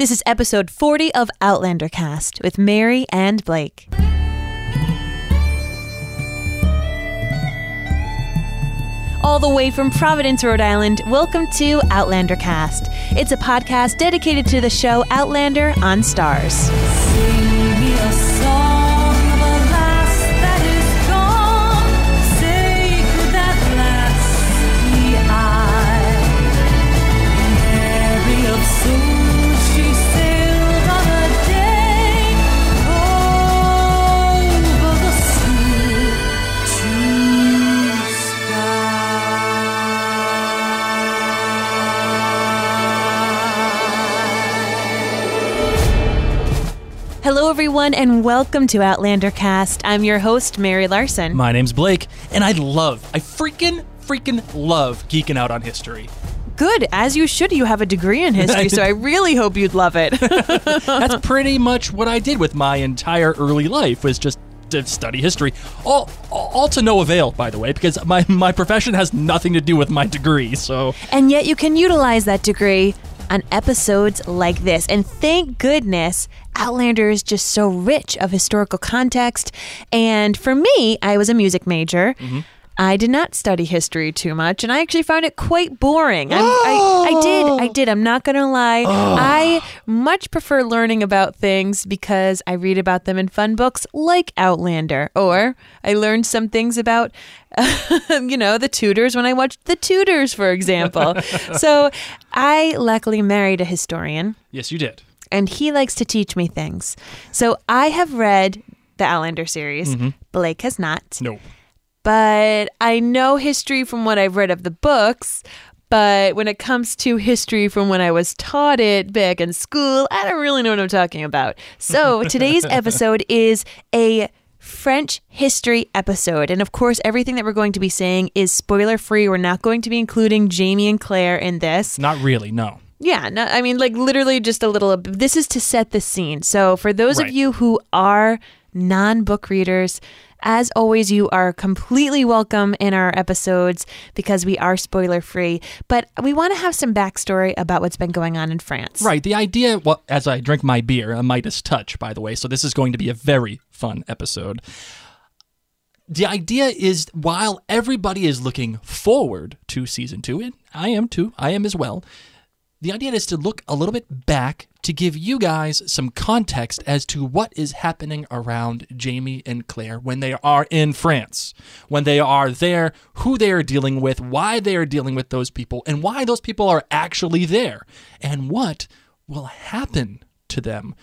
This is episode 40 of Outlander Cast with Mary and Blake. All the way from Providence, Rhode Island, welcome to Outlander Cast. It's a podcast dedicated to the show Outlander on Starz. Hello, everyone, and welcome to Outlander Cast. I'm your host, Mary Larson. My name's Blake, and I love, I freaking, freaking love geeking out on history. Good, as you should. You have a degree in history, so I really hope you'd love it. That's pretty much what I did with my entire early life was just to study history. All, all to no avail, by the way, because my, my profession has nothing to do with my degree, so and yet, you can utilize that degree on episodes like this. And thank goodness, Outlander is just so rich of historical context. And for me, I was a music major. Mm-hmm. I did not study history too much, and I actually found it quite boring. I'm, I, I did, I did. I'm not gonna lie. I much prefer learning about things because I read about them in fun books like Outlander, or I learned some things about, you know, the Tudors when I watched the Tudors, for example. so I luckily married a historian yes, you did. and he likes to teach me things. So I have read the Outlander series. Mm-hmm. Blake has not. No. But I know history from what I've read of the books. But when it comes to history from when I was taught it back in school, I don't really know what I'm talking about. So today's episode is a French history episode. And of course, everything that we're going to be saying is spoiler free. We're not going to be including Jamie and Claire in this. Not really, no. Yeah, no, I mean, like literally just a little. This is to set the scene. So, for those Right. of you who are non book readers, as always, you are completely welcome in our episodes because we are spoiler free. But we want to have some backstory about what's been going on in France. Right. The idea, well, as I drink my beer, a Midas touch, by the way, so this is going to be a very fun episode. The idea is while everybody is looking forward to season two, and I am too, I am as well, the idea is to look a little bit back to give you guys some context as to what is happening around Jamie and Claire when they are in France, when they are there, who they are dealing with, why they are dealing with those people, and why those people are actually there, and what will happen to them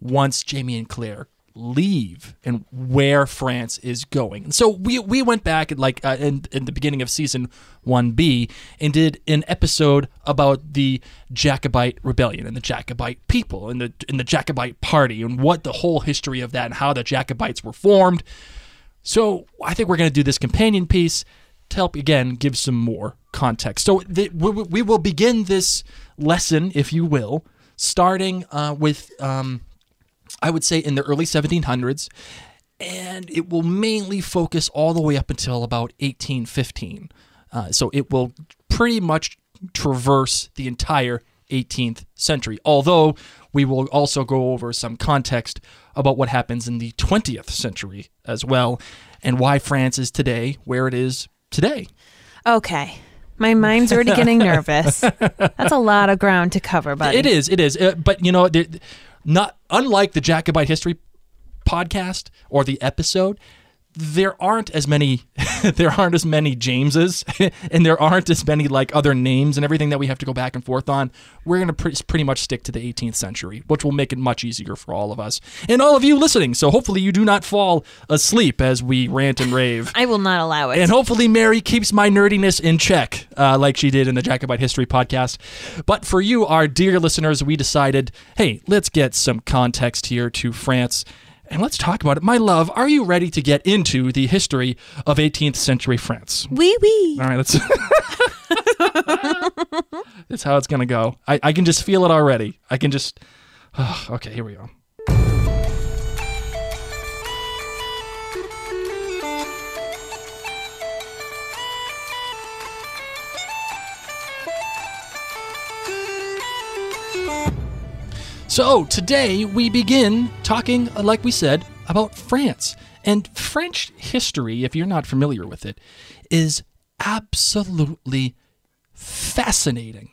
once Jamie and Claire leave and where France is going. And so we we went back at like uh, in, in the beginning of season 1B and did an episode about the Jacobite rebellion and the Jacobite people and the and the Jacobite party and what the whole history of that and how the Jacobites were formed. So I think we're going to do this companion piece to help again give some more context. So the, we, we will begin this lesson, if you will, starting uh, with um, I would say in the early 1700s, and it will mainly focus all the way up until about 1815. Uh, so it will pretty much traverse the entire 18th century, although we will also go over some context about what happens in the 20th century as well, and why France is today where it is today. Okay. My mind's already getting nervous. That's a lot of ground to cover, buddy. It is, it is. Uh, but you know, there- not unlike the Jacobite history podcast or the episode, there aren't as many there aren't as many Jameses and there aren't as many like other names and everything that we have to go back and forth on. We're going to pre- pretty much stick to the 18th century, which will make it much easier for all of us and all of you listening. So hopefully you do not fall asleep as we rant and rave. I will not allow it. And hopefully, Mary keeps my nerdiness in check, uh, like she did in the Jacobite History podcast. But for you, our dear listeners, we decided hey, let's get some context here to France and let's talk about it. My love, are you ready to get into the history of 18th century France? Wee wee. All right, let's. That's how it's going to go. I, I can just feel it already. I can just. okay, here we go. So, today we begin talking, uh, like we said, about France. And French history, if you're not familiar with it, is absolutely fascinating,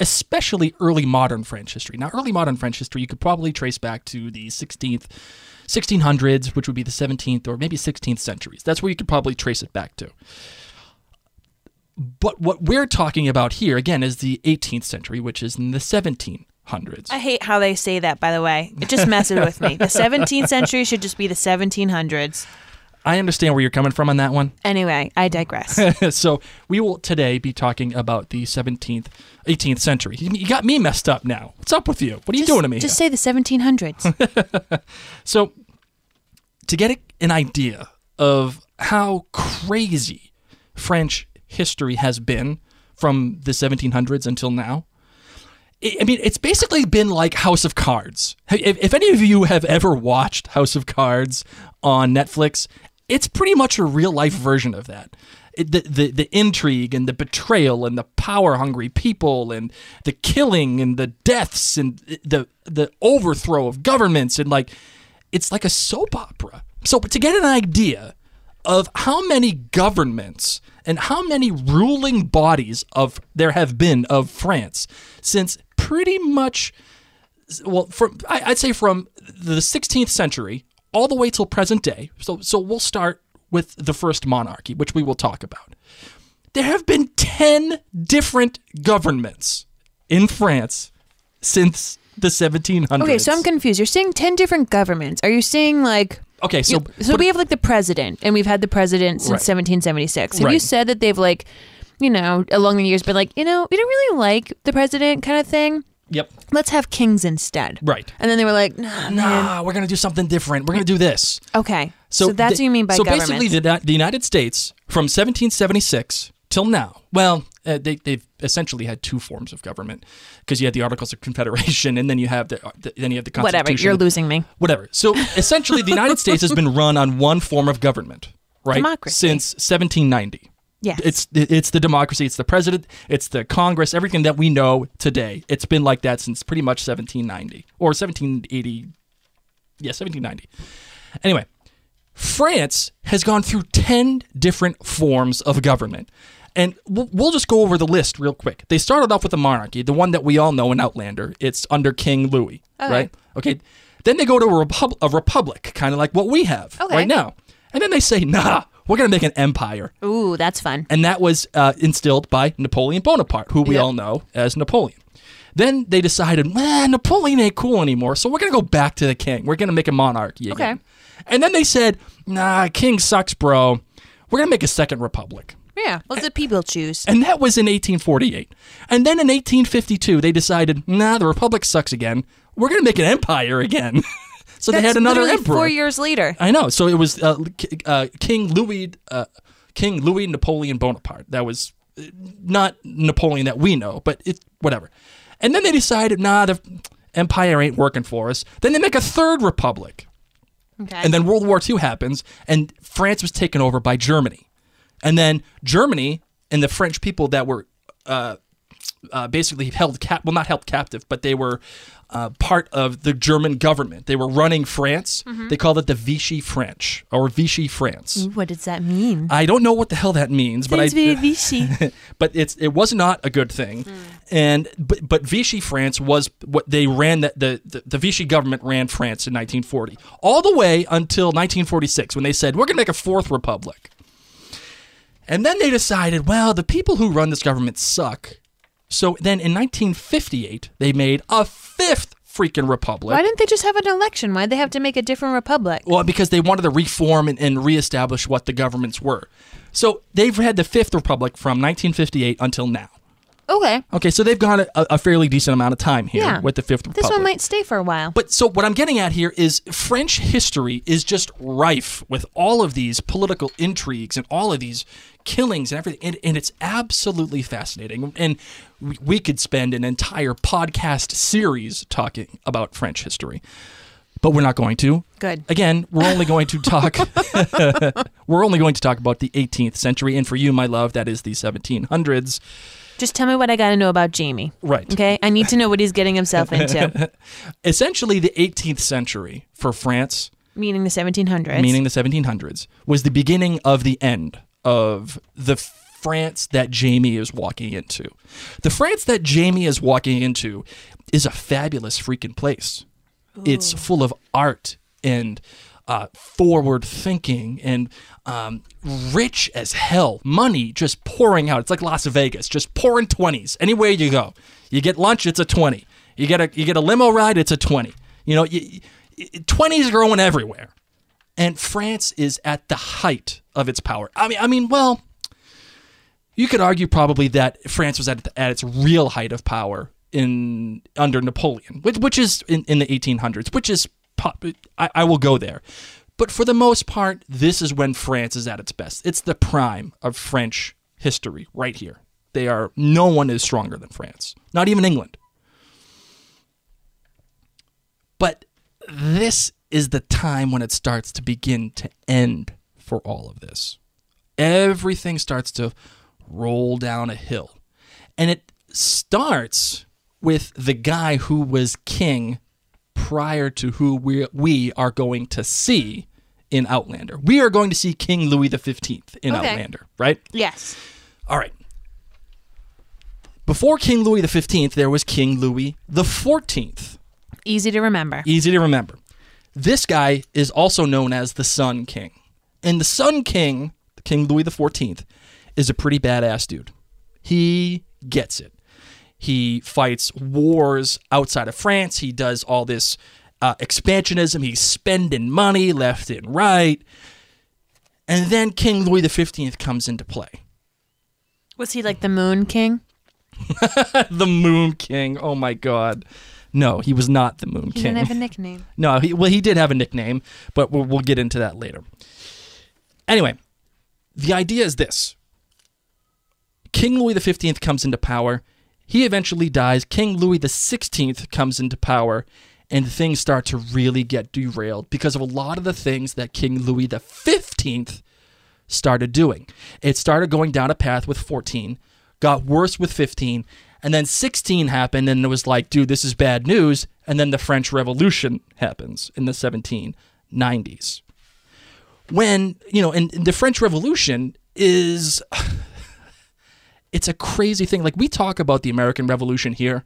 especially early modern French history. Now, early modern French history, you could probably trace back to the 16th, 1600s, which would be the 17th or maybe 16th centuries. That's where you could probably trace it back to. But what we're talking about here, again, is the 18th century, which is in the 1700s. I hate how they say that, by the way. It just messes with me. The 17th century should just be the 1700s. I understand where you're coming from on that one. Anyway, I digress. so we will today be talking about the 17th, 18th century. You got me messed up now. What's up with you? What are you doing to me? Just here? say the 1700s. So, to get an idea of how crazy French history has been from the 1700s until now, I mean, it's basically been like House of Cards. If, if any of you have ever watched House of Cards on Netflix, it's pretty much a real life version of that. The, the the intrigue and the betrayal and the power hungry people and the killing and the deaths and the the overthrow of governments and like it's like a soap opera. So to get an idea of how many governments and how many ruling bodies of there have been of France since pretty much well from I- I'd say from the 16th century all the way till present day. So so we'll start with the first monarchy, which we will talk about. There have been 10 different governments in France since the 1700s. Okay, so I'm confused. You're saying 10 different governments. Are you saying like. Okay, so you- so but- we have like the president, and we've had the president since Right. 1776. Have you said that they've like, you know, along the years been like, you know, we don't really like the president kind of thing? Yep. Let's have kings instead. Right. And then they were like, nah. Nah, we're gonna do something different. We're gonna do this. Okay. So, that's the- what you mean by so government. basically, the, the United States from 1776 till now. Well, uh, they, they've essentially had two forms of government because you had the Articles of Confederation, and then you have the, uh, the then you have the Constitution. Whatever. You're losing me. Whatever. So essentially, the United States has been run on one form of government, right? Democracy. Since 1790. Yes. It's it's the democracy, it's the president, it's the Congress, everything that we know today. It's been like that since pretty much 1790 or 1780. Yeah, 1790. Anyway, France has gone through 10 different forms of government. And we'll, we'll just go over the list real quick. They started off with a monarchy, the one that we all know in Outlander. It's under King Louis, right? Okay. Then they go to a, repub- a republic, kind of like what we have Okay. right now. And then they say, nah, we're going to make an empire. Ooh, that's fun. And that was uh, instilled by Napoleon Bonaparte, who we Yep. all know as Napoleon. Then they decided, man, Napoleon ain't cool anymore, so we're going to go back to the king. We're going to make a monarchy again. Okay. And then they said, nah, king sucks, bro. We're going to make a second republic. Yeah. Let the people choose. And that was in 1848. And then in 1852, they decided, nah, the republic sucks again. We're going to make an empire again. so they had another literally emperor. four years later. I know. So it was uh, uh, King Louis, uh, King Louis Napoleon Bonaparte. That was uh, not Napoleon that we know, but it whatever. And then they decided, nah, the empire ain't working for us. Then they make a third republic, Okay. and then World War II happens, and France was taken over by Germany, and then Germany and the French people that were. Uh, uh, basically held cap well not held captive but they were uh, part of the german government they were running france Mm-hmm. they called it the vichy french or vichy france what does that mean? i don't know what the hell that means but i Vichy. but it's it was not a good thing and but but vichy france was what they ran that the, the the vichy government ran france in 1940 all the way until 1946 when they said we're going to make a fourth republic and then they decided well the people who run this government suck so then in 1958 they made a fifth freaking republic Why didn't they just have an election? Why'd they have to make a different republic? well, because they wanted to reform and, and reestablish what the governments were. So they've had the Fifth Republic from 1958 until now. Okay. Okay, so they've gone a, a fairly decent amount of time here Yeah. with the Fifth republic. This one might stay for a while. But so what I'm getting at here is French history is just rife with all of these political intrigues and all of these killings and everything, and, and it's absolutely fascinating. And we, we could spend an entire podcast series talking about French history, but we're not going to. Good. Again, we're only going to talk. we're only going to talk about the 18th century, and for you, my love, that is the 1700s. Just tell me what I got to know about Jamie. Right. Okay. I need to know what he's getting himself into, Essentially, the 18th century for France, meaning the 1700s. meaning the 1700s, was the beginning of the end of the France that Jamie is walking into. The France that Jamie is walking into is a fabulous freaking place. It's full of art and uh, forward thinking and um, rich as hell. Money just pouring out. It's like Las Vegas, just pouring twenties anywhere you go. You get lunch, it's a twenty. You get a you get a limo ride, it's a twenty. You know, twenties growing everywhere, and France is at the height of its power. I mean, I mean, well, you could argue probably that France was at, at its real height of power in under Napoleon, which, which is in, in the 1800s, which is I, I will go there. But for the most part, this is when France is at its best. It's the prime of French history right here. They are no one is stronger than France, not even England. But this is the time when it starts to begin to end for all of this. Everything starts to roll down a hill. And it starts with the guy who was king prior to who we, we are going to see in Outlander. We are going to see King Louis XV in Okay. Outlander, right? yes. All right. Before King Louis XV, there was King Louis XIV. Easy to remember. Easy to remember. This guy is also known as the Sun King. And the Sun King, King Louis XIV, is a pretty badass dude. He gets it. He fights wars outside of France. He does all this uh, expansionism. He's spending money left and right. And then King Louis XV comes into play. Was he like the Moon King? the Moon King. Oh my God. No, he was not the Moon He King. didn't have a nickname. No, he, well, he did have a nickname, but we'll, we'll get into that later. Anyway, the idea is this King Louis XV comes into power. He eventually dies. King Louis XVI comes into power, and things start to really get derailed because of a lot of the things that King Louis XV started doing. It started going down a path with 14, got worse with 15, and then 16 happened, and it was like, dude, this is bad news. And then the French Revolution happens in the 1790s. When, you know, and, the French Revolution is. It's a crazy thing. Like, we talk about the American Revolution here,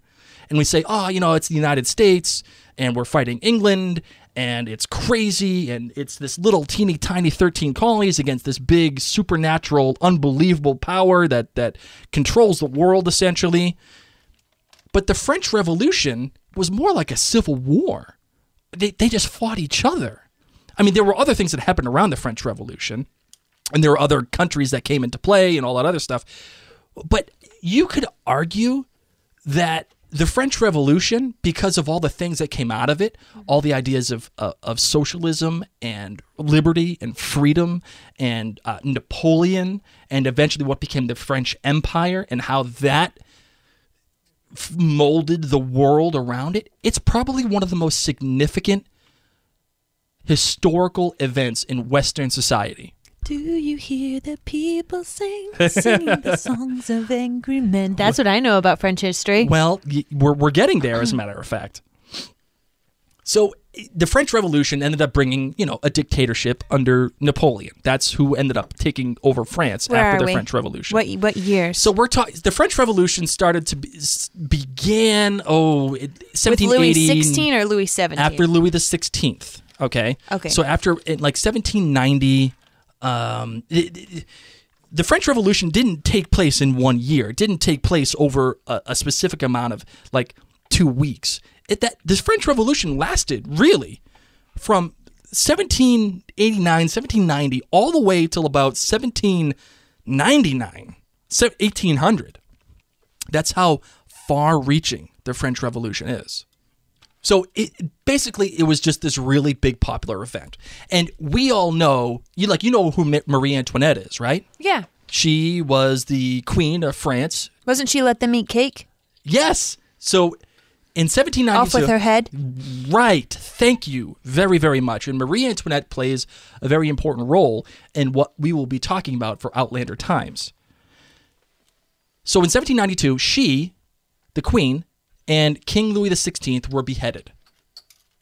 and we say, oh, you know, it's the United States, and we're fighting England, and it's crazy, and it's this little teeny tiny 13 colonies against this big, supernatural, unbelievable power that, that controls the world, essentially. But the French Revolution was more like a civil war. They, they just fought each other. I mean, there were other things that happened around the French Revolution, and there were other countries that came into play and all that other stuff. But you could argue that the French Revolution, because of all the things that came out of it, all the ideas of uh, of socialism and liberty and freedom and uh, Napoleon, and eventually what became the French Empire, and how that molded the world around it, it's probably one of the most significant historical events in Western society. Do you hear the people sing, singing the songs of angry men? That's what I know about French history. Well, we're, we're getting there, as a matter of fact. So the French Revolution ended up bringing, you know, a dictatorship under Napoleon. That's who ended up taking over France Where after the we? French Revolution. What what years? So we're talking. The French Revolution started to be, began. Oh, it, with Louis sixteen or Louis seventeen? after Louis the Sixteenth. Okay. Okay. So after in like 1790, um, it- it- the French Revolution didn't take place in one year. It didn't take place over a, a specific amount of like two weeks. It that this French Revolution lasted really from 1789, 1790, all the way till about 1799, 1800. That's how far-reaching the French Revolution is. So it basically it was just this really big popular event, and we all know you like you know who Marie Antoinette is, right? yeah, She was the queen of France. wasn't she let them eat cake Yes. So in 1792, off with her head? Right. Thank you very, very much. And Marie Antoinette plays a very important role in what we will be talking about for Outlander Times. So in 1792, she, the queen, and King Louis XVI were beheaded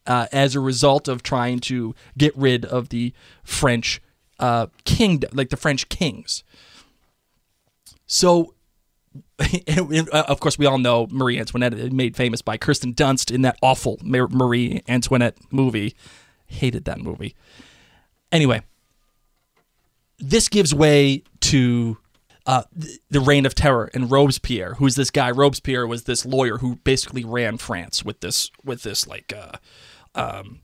uh, as a result of trying to get rid of the French uh, kingdom, like the French kings. So, of course, we all know Marie Antoinette, made famous by Kirsten Dunst in that awful Marie Antoinette movie. Hated that movie. Anyway, this gives way to uh, th- the reign of terror and Robespierre, who's this guy. Robespierre was this lawyer who basically ran France with this with this like uh, um,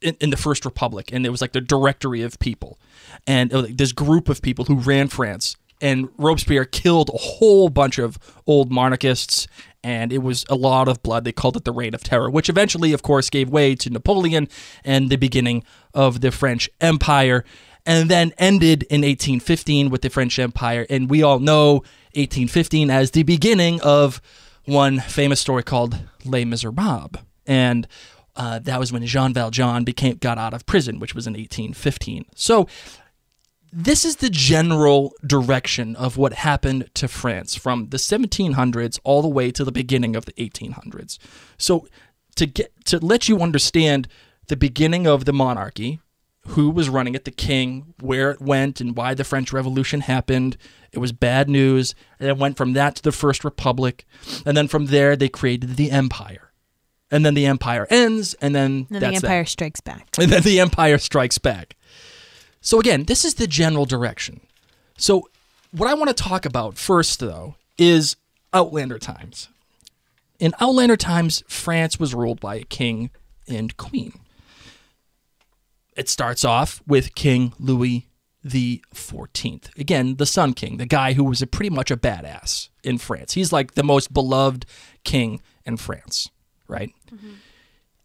in, in the First Republic, and it was like the directory of people, and like this group of people who ran France. And Robespierre killed a whole bunch of old monarchists, and it was a lot of blood. They called it the Reign of Terror, which eventually, of course, gave way to Napoleon and the beginning of the French Empire, and then ended in 1815 with the French Empire. And we all know 1815 as the beginning of one famous story called Les Miserables. And uh, that was when Jean Valjean became got out of prison, which was in 1815. So this is the general direction of what happened to France from the 1700s all the way to the beginning of the 1800s. So to get to let you understand the beginning of the monarchy, who was running it, the king, where it went, and why the French Revolution happened. It was bad news. And it went from that to the First Republic, and then from there they created the empire. And then the empire ends, and then And the that. Empire Strikes Back. And then the Empire Strikes Back. So, again, this is the general direction. So, what I want to talk about first, though, is Outlander times. In Outlander times, France was ruled by a king and queen. It starts off with King Louis the 14th. Again, the Sun King, the guy who was a pretty much a badass in France. He's like the most beloved king in France, right? Mm-hmm.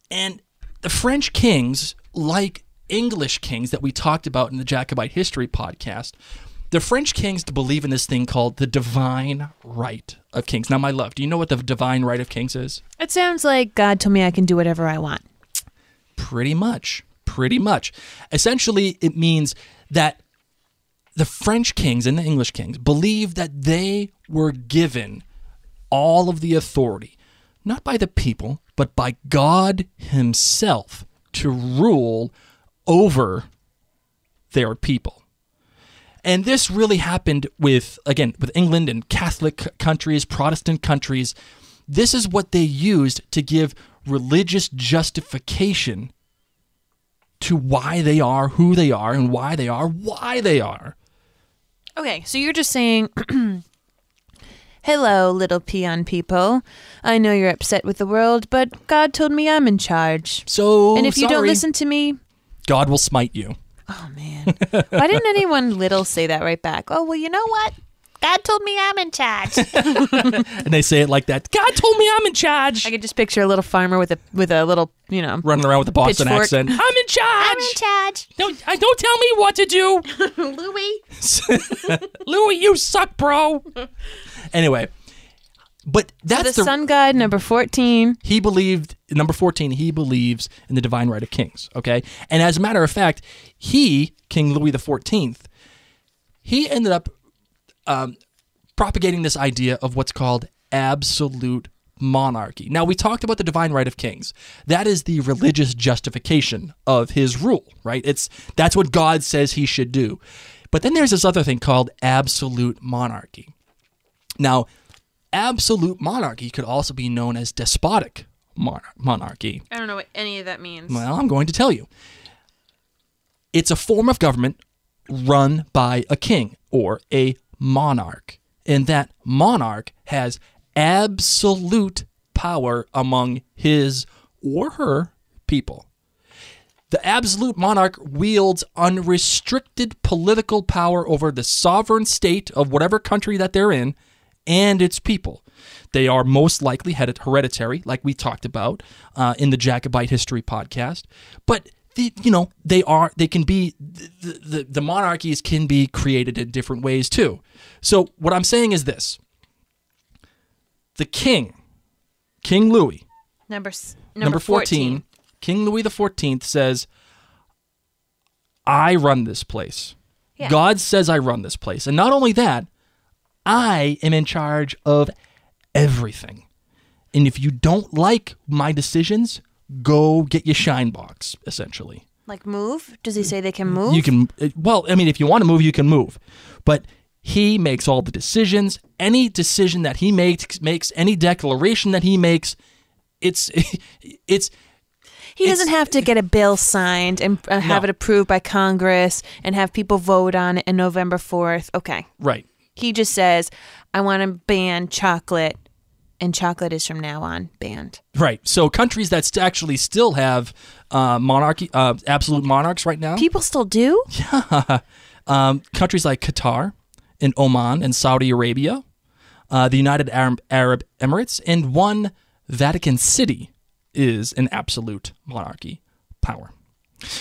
And the French kings, like English kings that we talked about in the Jacobite History podcast, the French kings believe in this thing called the divine right of kings. Now, my love, do you know what the divine right of kings is? It sounds like God told me I can do whatever I want. Pretty much. Pretty much. Essentially, it means that the French kings and the English kings believed that they were given all of the authority, not by the people, but by God Himself to rule over their people. And this really happened with, again, with England and Catholic countries, Protestant countries. This is what they used to give religious justification to why they are who they are and why they are why they are. Okay, so you're just saying, Hello, little peon people. I know you're upset with the world, but God told me I'm in charge. So, and if you don't listen to me, God will smite you. oh man. Why didn't anyone little say that right back? Oh, well, you know what? God told me I'm in charge. And they say it like that. God told me I'm in charge. I could just picture a little farmer with a with a little, you know, Running around with a Boston Pitchfork. accent. I'm in charge. I'm in charge. Don't, I don't tell me what to do. Louis. Louis, you suck, bro. anyway, but that's The the, sun god number 14. he believed number 14 he believes in the divine right of kings okay and as a matter of fact he king louis the 14th he ended up um, propagating this idea of what's called absolute monarchy now we talked about the divine right of kings that is the religious justification of his rule right it's that's what god says he should do but then there's this other thing called absolute monarchy now absolute monarchy could also be known as despotic mon- monarchy. I don't know what any of that means. Well, I'm going to tell you. It's a form of government run by a king or a monarch. And that monarch has absolute power among his or her people. The absolute monarch wields unrestricted political power over the sovereign state of whatever country that they're in and its people. They are most likely hered- hereditary, like we talked about uh, in the Jacobite History podcast. But the, you know they are they can be the, the the monarchies can be created in different ways too. So what I'm saying is this: the king, King Louis, Number s- number 14, King Louis XIV says, I run this place. Yeah. God says I run this place. And not only that, I am in charge of everything. And if you don't like my decisions, go get your shine box, essentially. Like move? Does he say they can move? You can, well, I mean, if you want to move, you can move. But he makes all the decisions. Any decision that he makes, makes any declaration that he makes, it's, it's, He doesn't have to get a bill signed and uh, have No. it approved by Congress and have people vote on it in November 4th. Okay. right. He just says, I want to ban chocolate, and chocolate is from now on banned. Right. So countries that st- actually still have uh, monarchy, uh, absolute monarchs right now, People still do? um, countries like Qatar and Oman and Saudi Arabia, uh, the United Arab, Arab Emirates, and one Vatican City is an absolute monarchy power.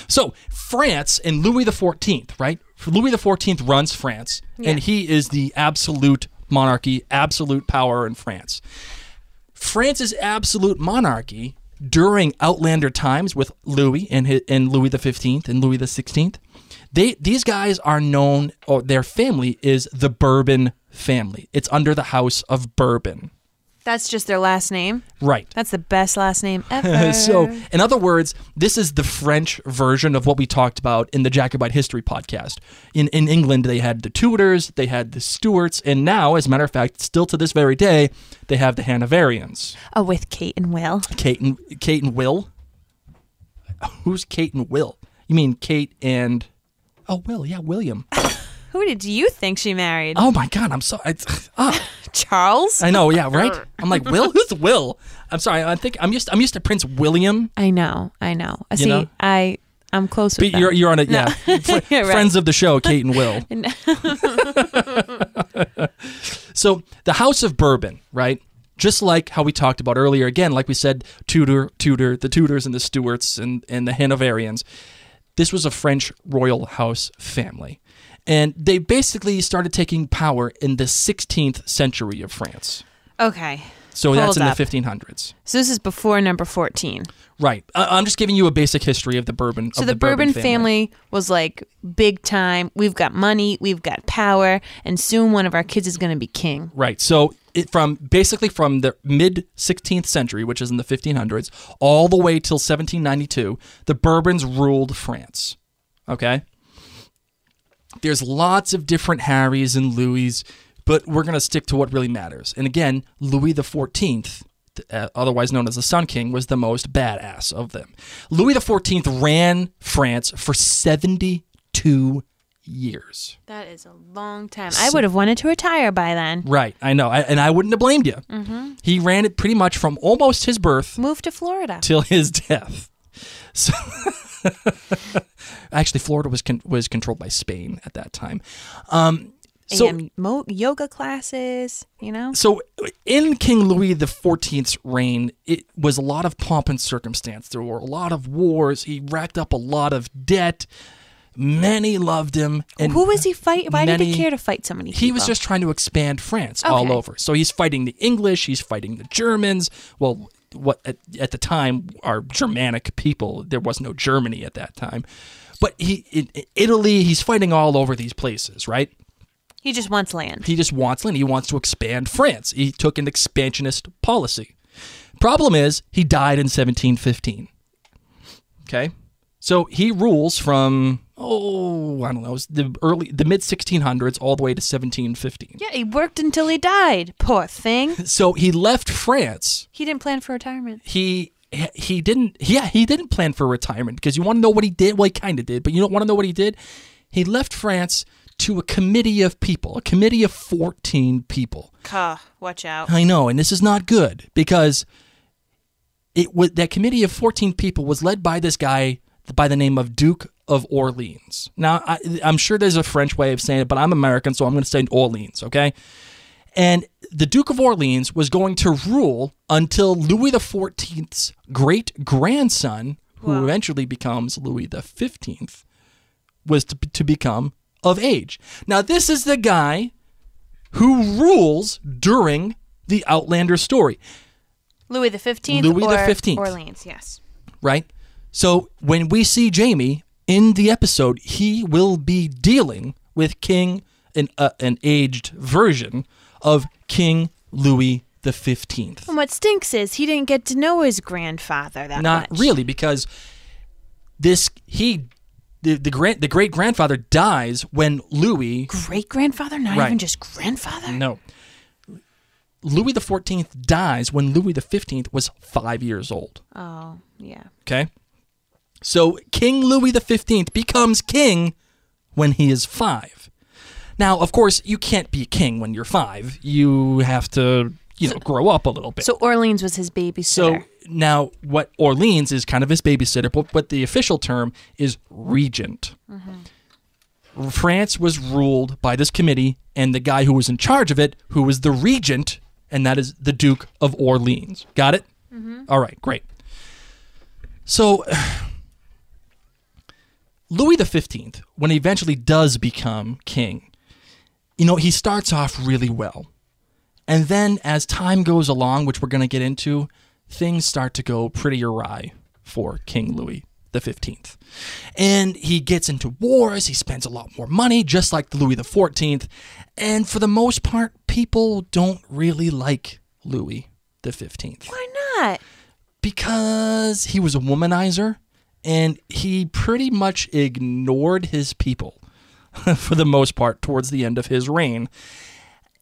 So France and Louis XIV, right? Louis XIV runs France, and he is the absolute monarchy, absolute power in France. France's absolute monarchy during Outlander times with Louis and his, and Louis XV and Louis XVI, they these guys are known, or their family is the Bourbon family. It's under the House of Bourbon, That's just their last name. right? That's the best last name ever. so, in other words, this is the French version of what we talked about in the Jacobite History podcast. In in England, they had the Tudors, they had the Stuarts, and now, as a matter of fact, still to this very day, they have the Hanoverians. oh, with Kate and Will. Kate and Kate and Will. Who's Kate and Will? You mean Kate and Oh, Will, yeah, William. Who did you think she married? Oh my God, I'm so. It's, ah, Charles? I know, yeah, right. I'm like Will. Who's Will? I'm sorry. I think I'm used. I'm used to Prince William. I know, I know. I See, know? I I'm close with But them. you're you're on a yeah. fr- Yeah, right. Friends of the show, Kate and Will. so the House of Bourbon, right? Just like how we talked about earlier, again, like we said, Tudor, Tudor, the Tudors and the Stuarts and and the Hanoverians. This was a French royal house family, and they basically started taking power in the 16th century of France. okay. So that's in up. the 1500s. So this is before number 14. Right. I- I'm just giving you a basic history of the Bourbon. So of the, the, Bourbon, family. was like big time. We've got money, we've got power, and soon one of our kids is going to be king. Right. So it from basically from the mid 16th century, which is in the 1500s, all the way till 1792, the Bourbons ruled France. Okay. There's lots of different Harrys and Louis, but we're going to stick to what really matters. And again, Louis 14th, uh, otherwise known as the Sun King, was the most badass of them. Louis 14th ran France for 72 years. That is a long time. I would have wanted to retire by then. Right, I know, I, and I wouldn't have blamed you. Mm-hmm. He ran it pretty much from almost his birth Moved to Florida. till his death. So, actually, Florida was con- was controlled by Spain at that time. Um, so, and mo- yoga classes, you know? so in King Louis the Fourteenth's reign, it was a lot of pomp and circumstance. There were a lot of wars. He racked up a lot of debt. Many loved him, and Who was he fighting? Why did he care to fight so many people? He was just trying to expand France all over. So he's fighting the English, he's fighting the Germans. Well, what at, at the time are Germanic people. There was no Germany at that time. But he in in Italy, he's fighting all over these places, right? He just wants land. He just wants land. He wants to expand France. He took an expansionist policy. Problem is, he died in 1715. Okay? So he rules from oh, I don't know, it was the early the mid 1600s all the way to 1715. Yeah, he worked until he died. Poor thing. So he left France. He didn't plan for retirement. He he didn't yeah, he didn't plan for retirement because you want to know what he did? Well, he kind of did, but you don't want to know what he did? He left France to a committee of people, a committee of 14 people. Ka, watch out. I know, and this is not good because it was that committee of 14 people was led by this guy by the name of Duke of Orleans. Now, I, I'm sure there's a French way of saying it, but I'm American, so I'm going to say Orleans, okay? And the Duke of Orleans was going to rule until Louis XIV's great grandson, who Wow. eventually becomes Louis XV, was to, to become of age. Now, this is the guy who rules during the Outlander story, Louis the Fifteenth. Louis the 15th. Orleans. Yes. right? So when we see Jamie in the episode, he will be dealing with King an uh, an aged version of King Louis the Fifteenth. And what stinks is he didn't get to know his grandfather that much. Not much. really, because this he the the grand the great grandfather dies when Louis Great grandfather, not Right. even just grandfather. no Louis the Fourteenth dies when Louis the Fifteenth was five years old. Oh, yeah. Okay, so King Louis the Fifteenth becomes king when he is five. Now, of course, you can't be king when you're five. You have to, you know, grow up a little bit. So Orleans was his babysitter. So now, what Orleans is kind of his babysitter, but, but the official term is regent. Mm-hmm. France was ruled by this committee, and the guy who was in charge of it, who was the regent, and that is the Duke of Orleans. Got it? Mm-hmm. All right, great. So, Louis the Fifteenth, when he eventually does become king, you know, he starts off really well. And then as time goes along, which we're going to get into, things start to go pretty awry for King Louis the 15th. And he gets into wars, he spends a lot more money just like Louis the 14th, and for the most part people don't really like Louis the 15th Why not? because he was a womanizer and he pretty much ignored his people for the most part towards the end of his reign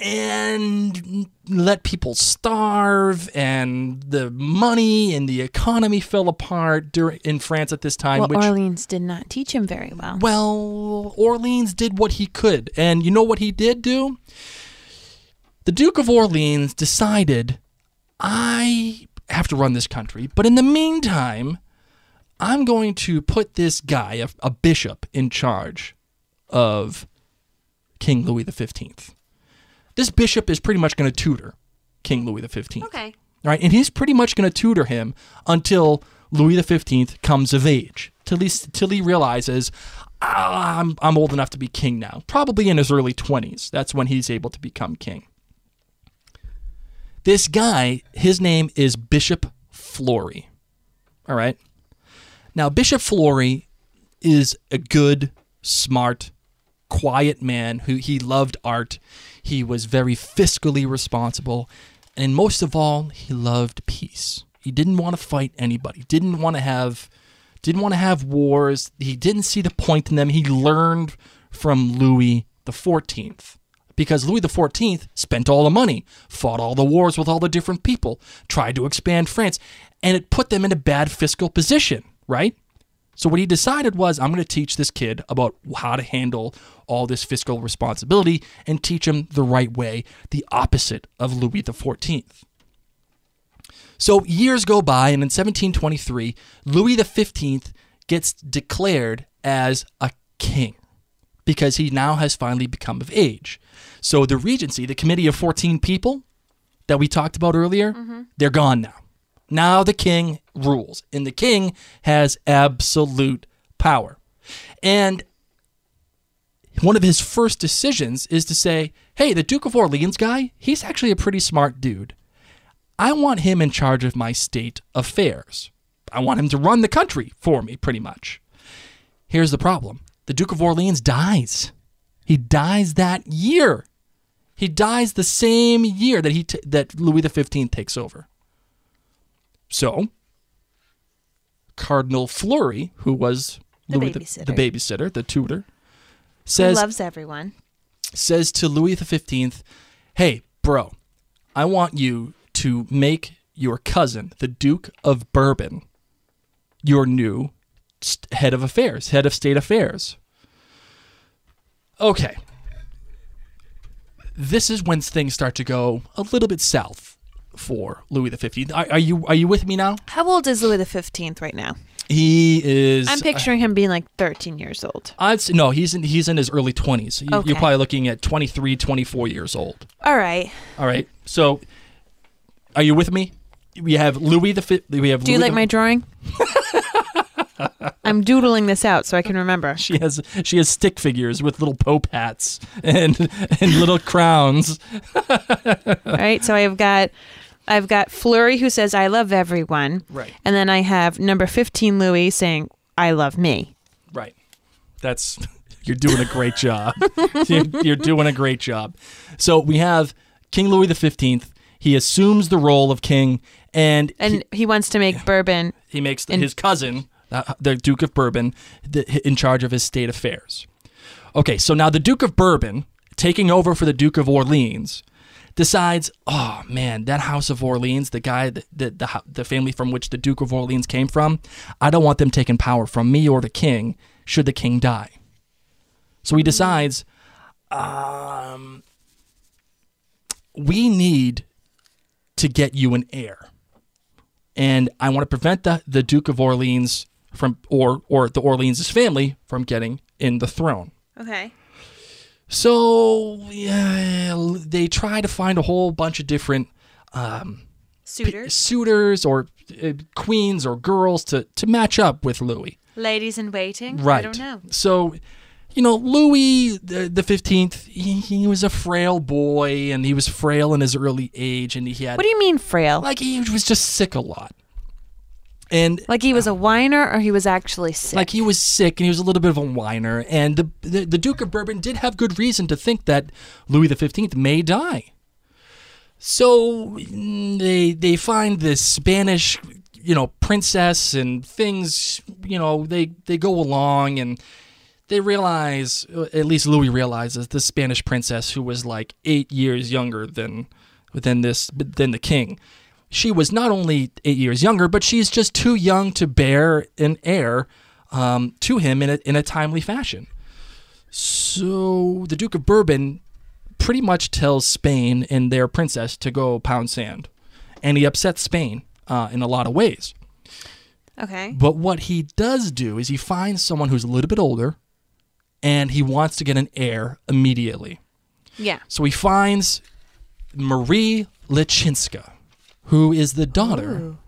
and let people starve and the money and the economy fell apart during in France at this time Well, which Orleans did not teach him very well. well, Orleans did what he could. And you know what he did do? The Duke of Orleans decided, I have to run this country, but in the meantime, I'm going to put this guy, a, a bishop, in charge of King Louis XV. This bishop is pretty much going to tutor King Louis XV. Okay. Right, and he's pretty much going to tutor him until Louis XV comes of age, till he till he realizes "Ah, I'm I'm old enough to be king now. Probably in his early twenties, that's when he's able to become king. This guy, his name is Bishop Fleury. All right. Now, Bishop Fleury is a good, smart, quiet man who he loved art. He was very fiscally responsible. And most of all, he loved peace. He didn't want to fight anybody. Didn't want to have didn't want to have wars. He didn't see the point in them. He learned from Louis the 14th because Louis XIV spent all the money, fought all the wars with all the different people, tried to expand France, and it put them in a bad fiscal position, right? So what he decided was, I'm going to teach this kid about how to handle all this fiscal responsibility and teach him the right way, the opposite of Louis XIV. So years go by, and in 1723, Louis XV gets declared as a king because he now has finally become of age. So the regency, the committee of 14 people that we talked about earlier, mm-hmm. they're gone now. Now the king rules, and the king has absolute power. And one of his first decisions is to say, hey, the Duke of Orleans guy, he's actually a pretty smart dude. I want him in charge of my state affairs. I want him to run the country for me, pretty much. Here's the problem the Duke of Orleans dies. He dies that year. He dies the same year that he t- that Louis XV takes over. So, Cardinal Fleury, who was The Louis babysitter. the, the babysitter, the tutor, says loves everyone. says to Louis XV, "Hey, bro, I want you to make your cousin, the Duke of Bourbon, your new head of affairs, head of state affairs." Okay. This is when things start to go a little bit south for Louis XV. Are, are you are you with me now? How old is Louis the Fifteenth right now? He is. I'm uh, picturing him being like 13 years old. I'd say, no, he's in he's in his early 20s. You- Okay. You're probably looking at 23, 24 years old. All right. All right. So, are you with me? We have Louis the Fifth. We have. Do you like the- my drawing? I'm doodling this out so I can remember. She has she has stick figures with little pope hats and and little crowns. All right. So I've got I've got Fleury who says I love everyone. Right. And then I have number 15 Louis saying I love me. Right. That's You're doing a great job. you're, you're doing a great job. So we have King Louis XV. He assumes the role of king, and And he, he, wants to make bourbon. he makes and- his cousin, uh, the Duke of Bourbon, the, in charge of his state affairs. Okay, so now the Duke of Bourbon, taking over for the Duke of Orleans, decides, oh man, that House of Orleans, the guy, the, the, the, the family from which the Duke of Orleans came from, I don't want them taking power from me or the king should the king die. So he decides, um, we need to get you an heir. And I want to prevent the, the Duke of Orleans from, or, or the Orleans' family from getting in the throne. Okay. So yeah, they try to find a whole bunch of different um, Suitors, suitors or uh, queens or girls to, to match up with Louis. ladies in waiting. Right. I don't know. So, you know, Louis the the fifteenth, he, he was a frail boy, and he was frail in his early age, and he had What do you mean frail? like he was just sick a lot, and Like he was a whiner, or he was actually sick? like he was sick and he was a little bit of a whiner and the, the the Duke of Bourbon did have good reason to think that Louis XV may die. So mm, they they find this Spanish you know princess and things you know they they go along and they realize at least Louis realizes the Spanish princess who was like 8 years younger than than this than the king she was not only eight years younger, but she's just too young to bear an heir um, to him in a, in a timely fashion. So the Duke of Bourbon pretty much tells Spain and their princess to go pound sand. And he upsets Spain uh, in a lot of ways. okay. But what he does do is he finds someone who's a little bit older and he wants to get an heir immediately. Yeah. So he finds Marie Leszczyńska, who is the daughter Ooh.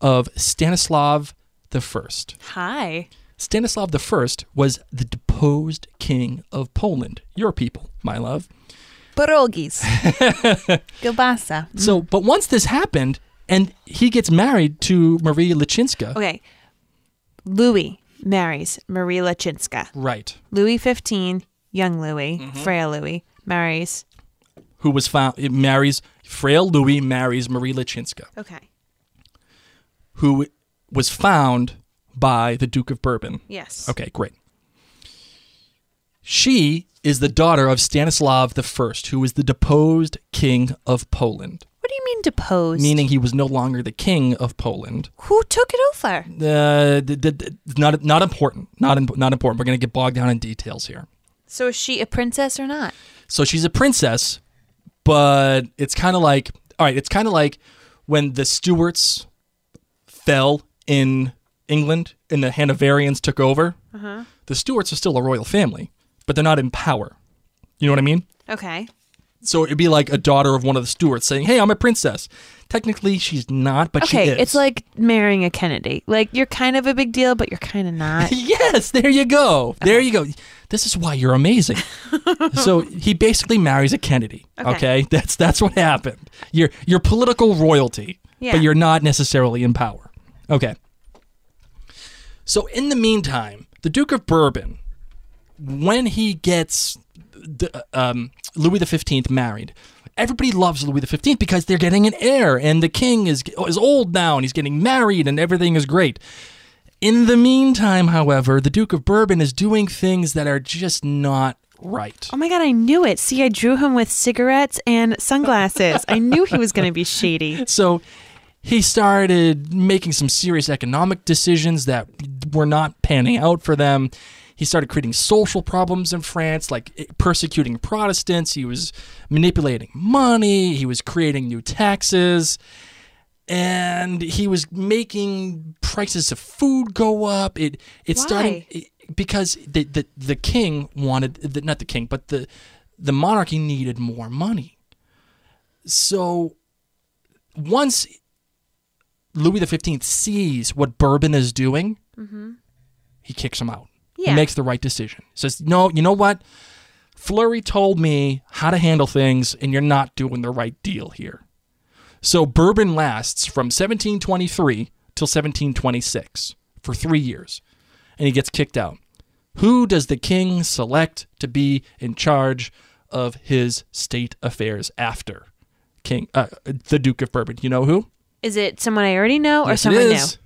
of Stanislav the First. Hi. Stanislav the First was the deposed king of Poland. Your people, my love. Pierogis. Kielbasa. So, but once this happened, and he gets married to Marie Leszczyńska. Okay. Louis marries Marie Leszczyńska. Right. Louis 15, young Louis, Mm-hmm. frail Louis, marries. Who was found, marries, frail Louis marries Marie Leszczyńska, Okay. who was found by the Duke of Bourbon. Yes. Okay, great. She is the daughter of Stanislav First, who is the deposed king of Poland, What do you mean deposed? meaning he was no longer the king of Poland. Who took it over? Uh, d- d- d- not not important. Not im- not important. We're gonna get bogged down in details here. So is she a princess or not? So she's a princess, but it's kind of like all right. It's kind of like when the Stuarts fell in England and the Hanoverians took over. Uh-huh. The Stuarts are still a royal family, but they're not in power. You know what I mean? Okay. So it'd be like a daughter of one of the Stuarts saying, "Hey, I'm a princess." Technically, she's not, but she Okay, is. it's like marrying a Kennedy. Like you're kind of a big deal, but you're kind of not. yes, there you go. There you go. This is why you're amazing. so he basically marries a Kennedy. Okay. Okay. that's that's what happened. You're you're political royalty, Yeah. but you're not necessarily in power. Okay. So in the meantime, the Duke of Bourbon, when he gets um, Louis the Fifteenth married, everybody loves Louis the Fifteenth because they're getting an heir, and the king is is old now, and he's getting married, and everything is great. In the meantime, however, the Duke of Bourbon is doing things that are just not right. Oh my god, I knew it. See, I drew him with cigarettes and sunglasses. I knew he was going to be shady. So he started making some serious economic decisions that were not panning out for them. He started creating social problems in France, like eh, persecuting Protestants. He was manipulating money. He was creating new taxes. And he was making prices of food go up. It it started Why? because the, the the king wanted the, not the king, but the the monarchy needed more money. So once Louis XV sees what Bourbon is doing, he kicks him out. Yeah. He makes the right decision. Says, "No, you know what? Fleury told me how to handle things, and you're not doing the right deal here." So Bourbon lasts from 1723 till 1726 for three years, and he gets kicked out. Who does the king select to be in charge of his state affairs after King uh, the Duke of Bourbon? You know who? Is it someone I already know or Yes, someone is. new?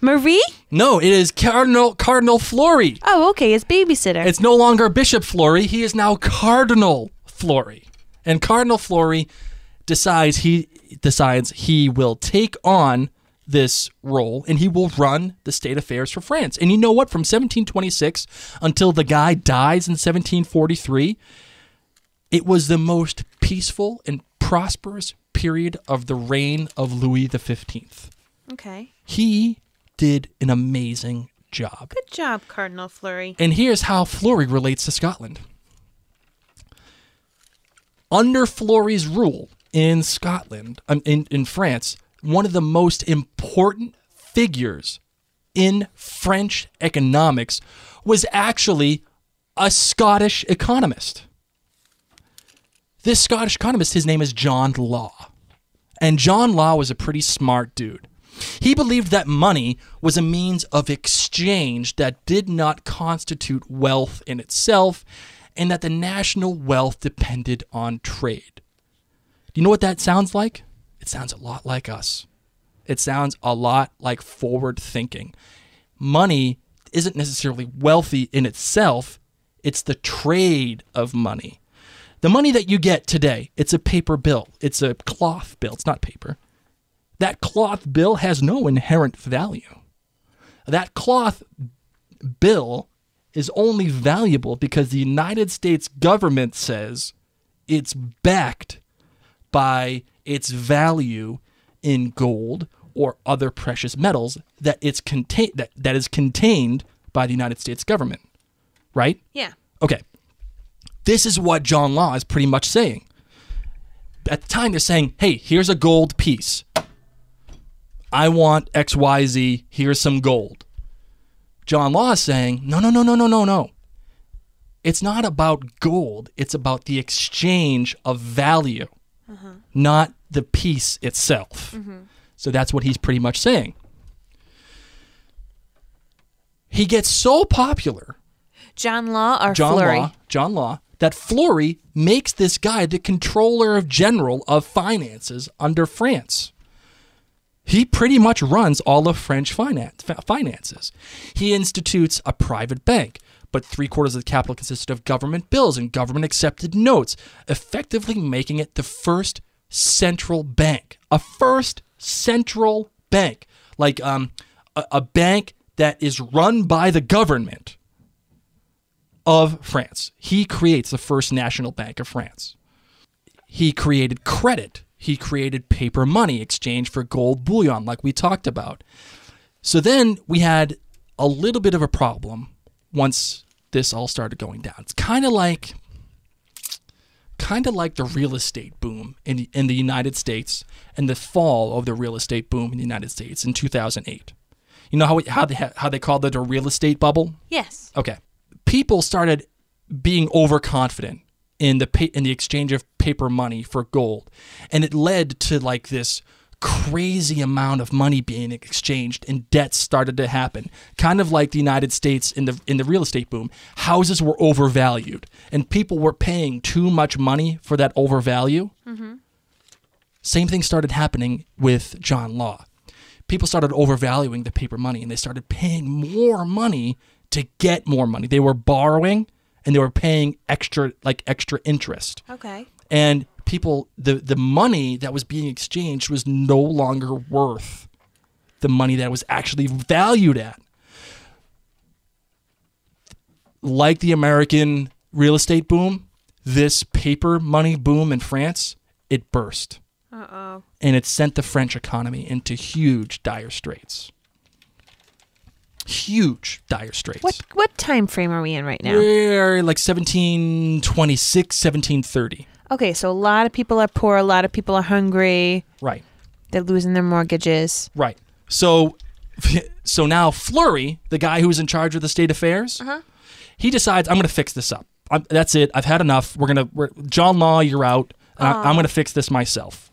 Marie? No, it is Cardinal Cardinal Fleury. Oh, okay. It's babysitter. It's no longer Bishop Fleury. He is now Cardinal Fleury. And Cardinal Fleury decides he decides he will take on this role and he will run the state affairs for France. And you know what? From 1726 until the guy dies in 1743, it was the most peaceful and prosperous period of the reign of Louis XV. okay. He did an amazing job. Good job, Cardinal Fleury. And here's how Fleury relates to Scotland. Under Fleury's rule in Scotland, um, in, in France, one of the most important figures in French economics was actually a Scottish economist. This Scottish economist, his name is John Law. And John Law was a pretty smart dude. He believed that money was a means of exchange that did not constitute wealth in itself, and that the national wealth depended on trade. Do you know what that sounds like? It sounds a lot like us. It sounds a lot like forward thinking. Money isn't necessarily wealthy in itself, it's the trade of money. The money that you get today, it's a paper bill, it's a cloth bill, it's not paper. That cloth bill has no inherent value. That cloth bill is only valuable because the United States government says it's backed by its value in gold or other precious metals that it's contain- that, that is contained by the United States government. Right? Yeah. Okay. This is what John Law is pretty much saying. At the time, they're saying, hey, here's a gold piece. I want XYZ. Here's some gold. John Law is saying, no, no, no, no, no, no, no. It's not about gold. It's about the exchange of value, uh-huh. not the piece itself. Mm-hmm. So that's what he's pretty much saying. He gets so popular John Law or John Fleury? Law, John Law, that Fleury makes this guy the controller of general of finances under France. He pretty much runs all of French finance, fi- finances. He institutes a private bank, but three quarters of the capital consisted of government bills and government accepted notes, effectively making it the first central bank. A first central bank. Like um, a, a bank that is run by the government of France. He creates the first national bank of France. He created credit. He created paper money exchange for gold bullion, like we talked about. So then we had a little bit of a problem once this all started going down. It's kind of like kind of like the real estate boom in in the United States and the fall of the real estate boom in the United States in 2008. You know how we, how they how they called it a real estate bubble? Yes. Okay. People started being overconfident in the pa- in the exchange of paper money for gold, and it led to like this crazy amount of money being exchanged and debts started to happen. Kind of like the United States in the in the real estate boom. Houses were overvalued and people were paying too much money for that overvalue. Mm-hmm. Same thing started happening with John Law. People started overvaluing the paper money and they started paying more money to get more money. They were borrowing and they were paying extra like extra interest. Okay. And people the the money that was being exchanged was no longer worth the money that was actually valued at. Like the American real estate boom, this paper money boom in France, it burst Uh oh. and it sent the French economy into huge dire straits. Huge dire straits. What what time frame are we in right now? We're like 1726, 1730. Okay, so a lot of people are poor, a lot of people are hungry, Right, they're losing their mortgages. right. So, so now Fleury, the guy who's in charge of the state affairs, uh-huh. he decides I'm going to fix this up. I'm, that's it. I've had enough. We're gonna. We're, John Law, you're out. I, I'm going to fix this myself.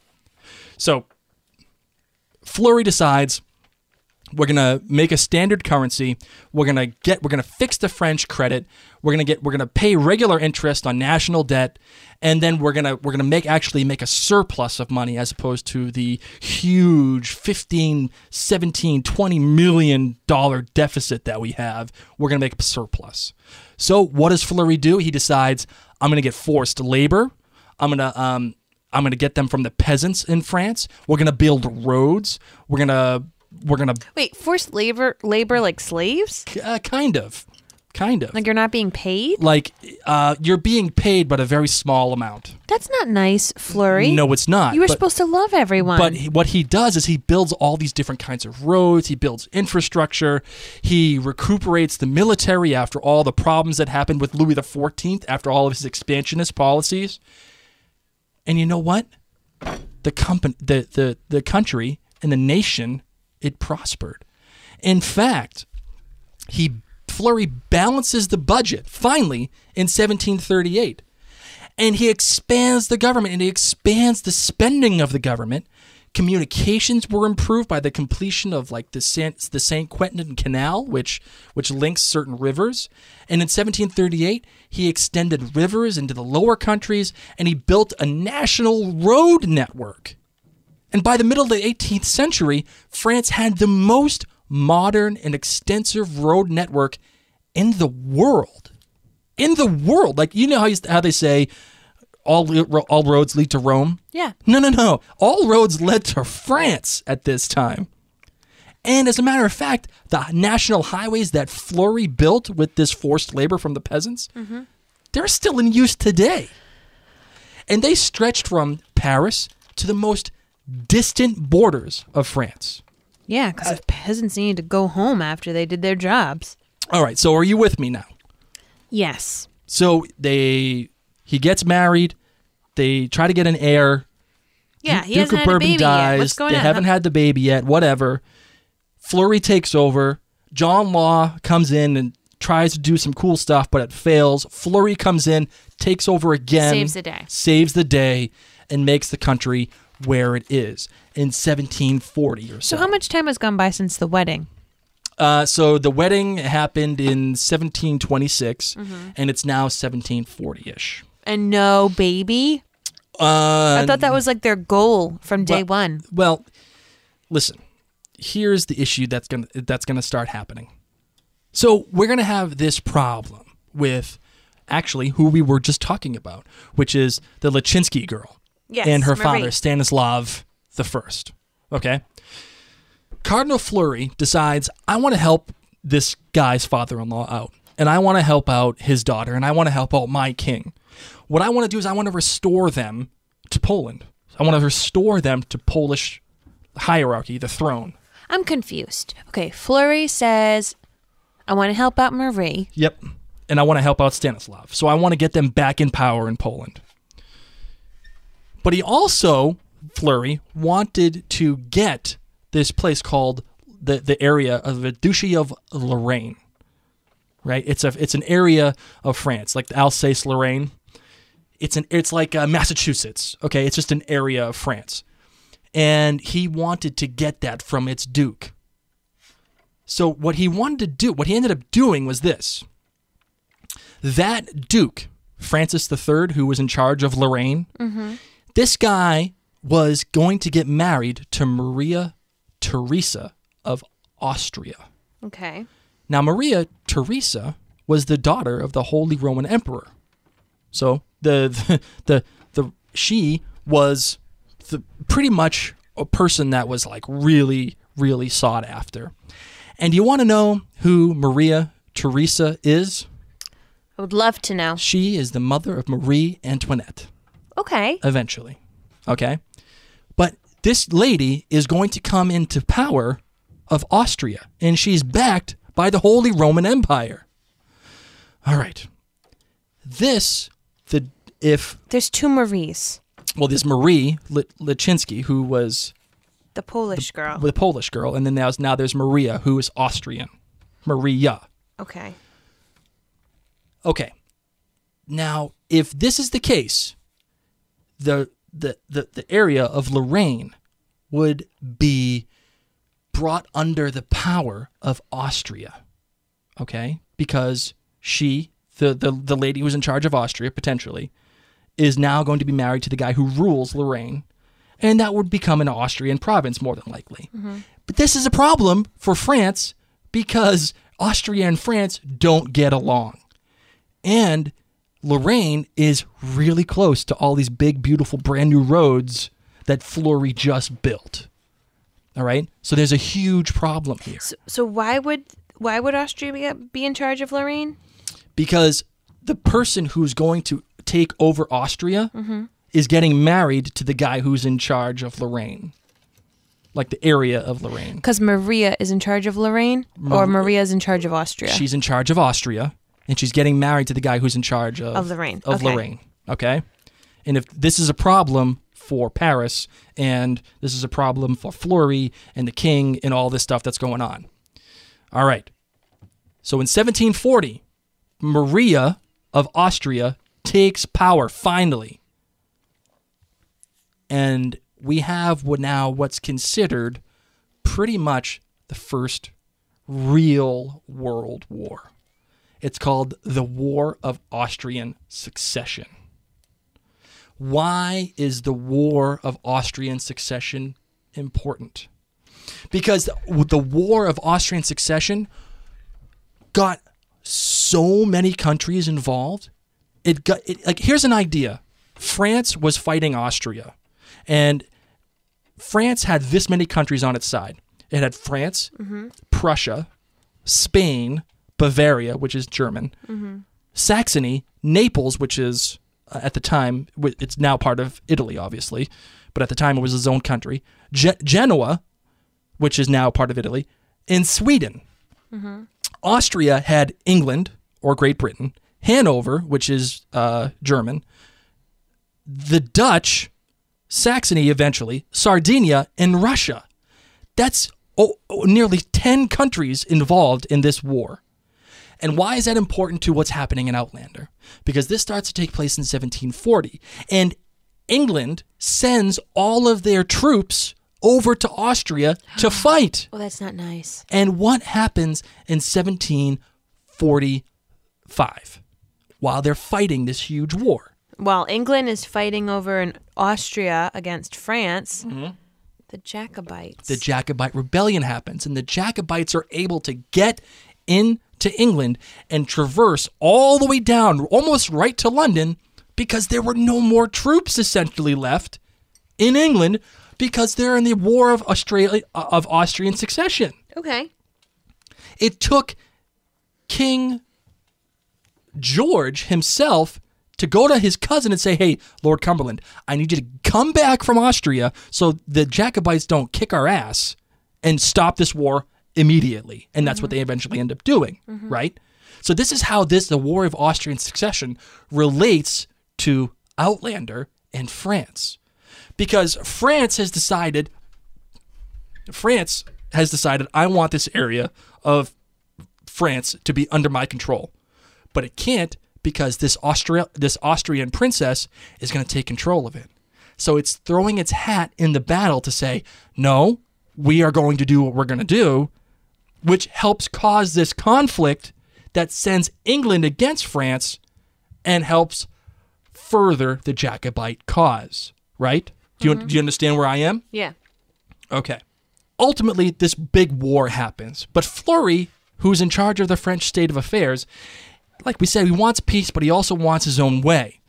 So, Fleury decides We're gonna make a standard currency. We're gonna get. We're gonna fix the French credit. We're gonna get. We're gonna pay regular interest on national debt, and then we're gonna we're gonna make actually make a surplus of money as opposed to the huge 15, 17, 20 million dollar deficit that we have. We're gonna make a surplus. So what does Fleury do? He decides I'm gonna get forced labor. I'm gonna um, I'm gonna get them from the peasants in France. We're gonna build roads. We're gonna we're gonna Wait, forced labor, labor like slaves? uh, kind of, kind of Like you're not being paid? like uh, you're being paid, but a very small amount. That's not nice, Fleury. No, it's not. You were but, supposed to love everyone. But he- what he does is he builds all these different kinds of roads. He builds infrastructure. He recuperates the military after all the problems that happened with Louis XIV after all of his expansionist policies. And you know what? The company, the the the country and the nation, it prospered. In fact, he Fleury balances the budget finally in 1738 and he expands the government and he expands the spending of the government. Communications were improved by the completion of like the Saint, the Saint Quentin Canal, which which links certain rivers. And in 1738, he extended rivers into the lower countries and he built a national road network. And by the middle of the 18th century, France had the most modern and extensive road network in the world. In the world, like you know how you, how they say all all roads lead to Rome. yeah. No, no, no. All roads led to France at this time. And as a matter of fact, the national highways that Fleury built with this forced labor from the peasants, mm-hmm. they're still in use today. And they stretched from Paris to the most distant borders of France. Yeah, because if uh, peasants needed to go home after they did their jobs. All right, so are you with me now? Yes. So they he gets married, they try to get an heir, Yeah, he Duke hasn't of had a baby dies. yet. What's going they on? haven't had the baby yet. Whatever. Fleury takes over. John Law comes in and tries to do some cool stuff, but it fails. Fleury comes in, takes over again, Saves the day. saves the day, and makes the country where it is in 1740 or so. so how much time has gone by since the wedding? Uh, so the wedding happened in 1726, Mm-hmm. and it's now 1740-ish. And no baby? Uh, I thought that was like their goal from day well- one. Well, listen. Here's the issue that's gonna that's gonna start happening. So we're gonna have this problem with actually who we were just talking about, which is the Lachinsky girl Yes, and her Marie. father Stanislav the First. Okay. Cardinal Fleury decides I want to help this guy's father-in-law out, and I want to help out his daughter, and I want to help out my king. What I want to do is I want to restore them to Poland. I want to restore them to Polish hierarchy, the throne. I'm confused. Okay, Fleury says, I want to help out Marie. Yep. And I want to help out Stanislav. So I want to get them back in power in Poland. But he also, Fleury, wanted to get this place called the, the area of the Duchy of Lorraine. Right? It's a it's an area of France, like the Alsace Lorraine. It's an it's like uh, Massachusetts. Okay, it's just an area of France. And he wanted to get that from its duke. So what he wanted to do, what he ended up doing was this. That duke, Francis III, who was in charge of Lorraine, this guy was going to get married to Maria Theresa of Austria. Okay. Now, Maria Theresa was the daughter of the Holy Roman Emperor. So the the the, the she was the, pretty much a person that was like really really sought after. And you want to know who Maria Theresa is? I would love to know. She is the mother of Marie Antoinette Okay. eventually. Okay? But this lady is going to come into power of Austria, and she's backed by the Holy Roman Empire. All right. This, the if There's two Maries. well, this Marie Lichinsky, who was The Polish girl. the Polish girl, and then now, now there's Maria, who is Austrian. Maria. Okay. Okay. Now, if this is the case, the the the, the area of Lorraine would be brought under the power of Austria. Okay? Because she, the, the, the lady who's in charge of Austria, potentially, is now going to be married to the guy who rules Lorraine. And that would become an Austrian province, more than likely. Mm-hmm. But this is a problem for France because Austria and France don't get along. And Lorraine is really close to all these big, beautiful, brand new roads that Fleury just built. All right? So there's a huge problem here So, so why would why would Austria be, in charge of Lorraine? because the person who's going to take over Austria mm-hmm. is getting married to the guy who's in charge of Lorraine, like the area of Lorraine. Because Maria is in charge of Lorraine, or Maria is in charge of Austria. She's in charge of Austria, and she's getting married to the guy who's in charge of, Of Lorraine. Of Okay. Lorraine. Okay. And if this is a problem for Paris, and this is a problem for Fleury and the king and all this stuff that's going on. All right. So in 1740, Maria of Austria takes power finally. And we have what now what's considered pretty much the first real world war. It's called the War of Austrian Succession. Why is the War of Austrian Succession important? Because the War of Austrian Succession got so many countries involved. It got it, like here's an idea. France was fighting Austria, and France had this many countries on its side. It had France, mm-hmm. Prussia, Spain, Bavaria, which is German, Saxony, Naples, which is uh, at the time it's now part of Italy, obviously, but at the time it was its own country. Ge- Genoa, which is now part of Italy, and Sweden. Austria had England or Great Britain, Hanover, which is uh, German, the Dutch, Saxony eventually, Sardinia, and Russia. That's oh, oh, nearly 10 countries involved in this war. And why is that important to what's happening in Outlander? Because this starts to take place in 1740, and England sends all of their troops over to Austria to fight. well, that's not nice. And what happens in 1745 while they're fighting this huge war? While England is fighting over in Austria against France, mm-hmm. the Jacobites. The Jacobite rebellion happens, and the Jacobites are able to get into England and traverse all the way down, almost right to London, because there were no more troops essentially left in England because they're in the War of Australia uh, of Austrian succession. okay. It took King George himself to go to his cousin and say, Hey, Lord Cumberland, I need you to come back from Austria so the Jacobites don't kick our ass and stop this war immediately. And that's what mm-hmm. they eventually end up doing, mm-hmm. right? So this is how this the War of Austrian Succession relates to Outlander and France. Because France has decided France has decided I want this area of France to be under my control. But it can't because this Austria this Austrian princess is going to take control of it. So it's throwing its hat in the battle to say, "No, we are going to do what we're going to do," which helps cause this conflict that sends England against France and helps further the Jacobite cause, right? Do you, mm-hmm. do you understand where I am? Yeah. Okay. Ultimately, this big war happens, but Fleury, who's in charge of the French state of affairs, like we said, he wants peace, but he also wants his own way.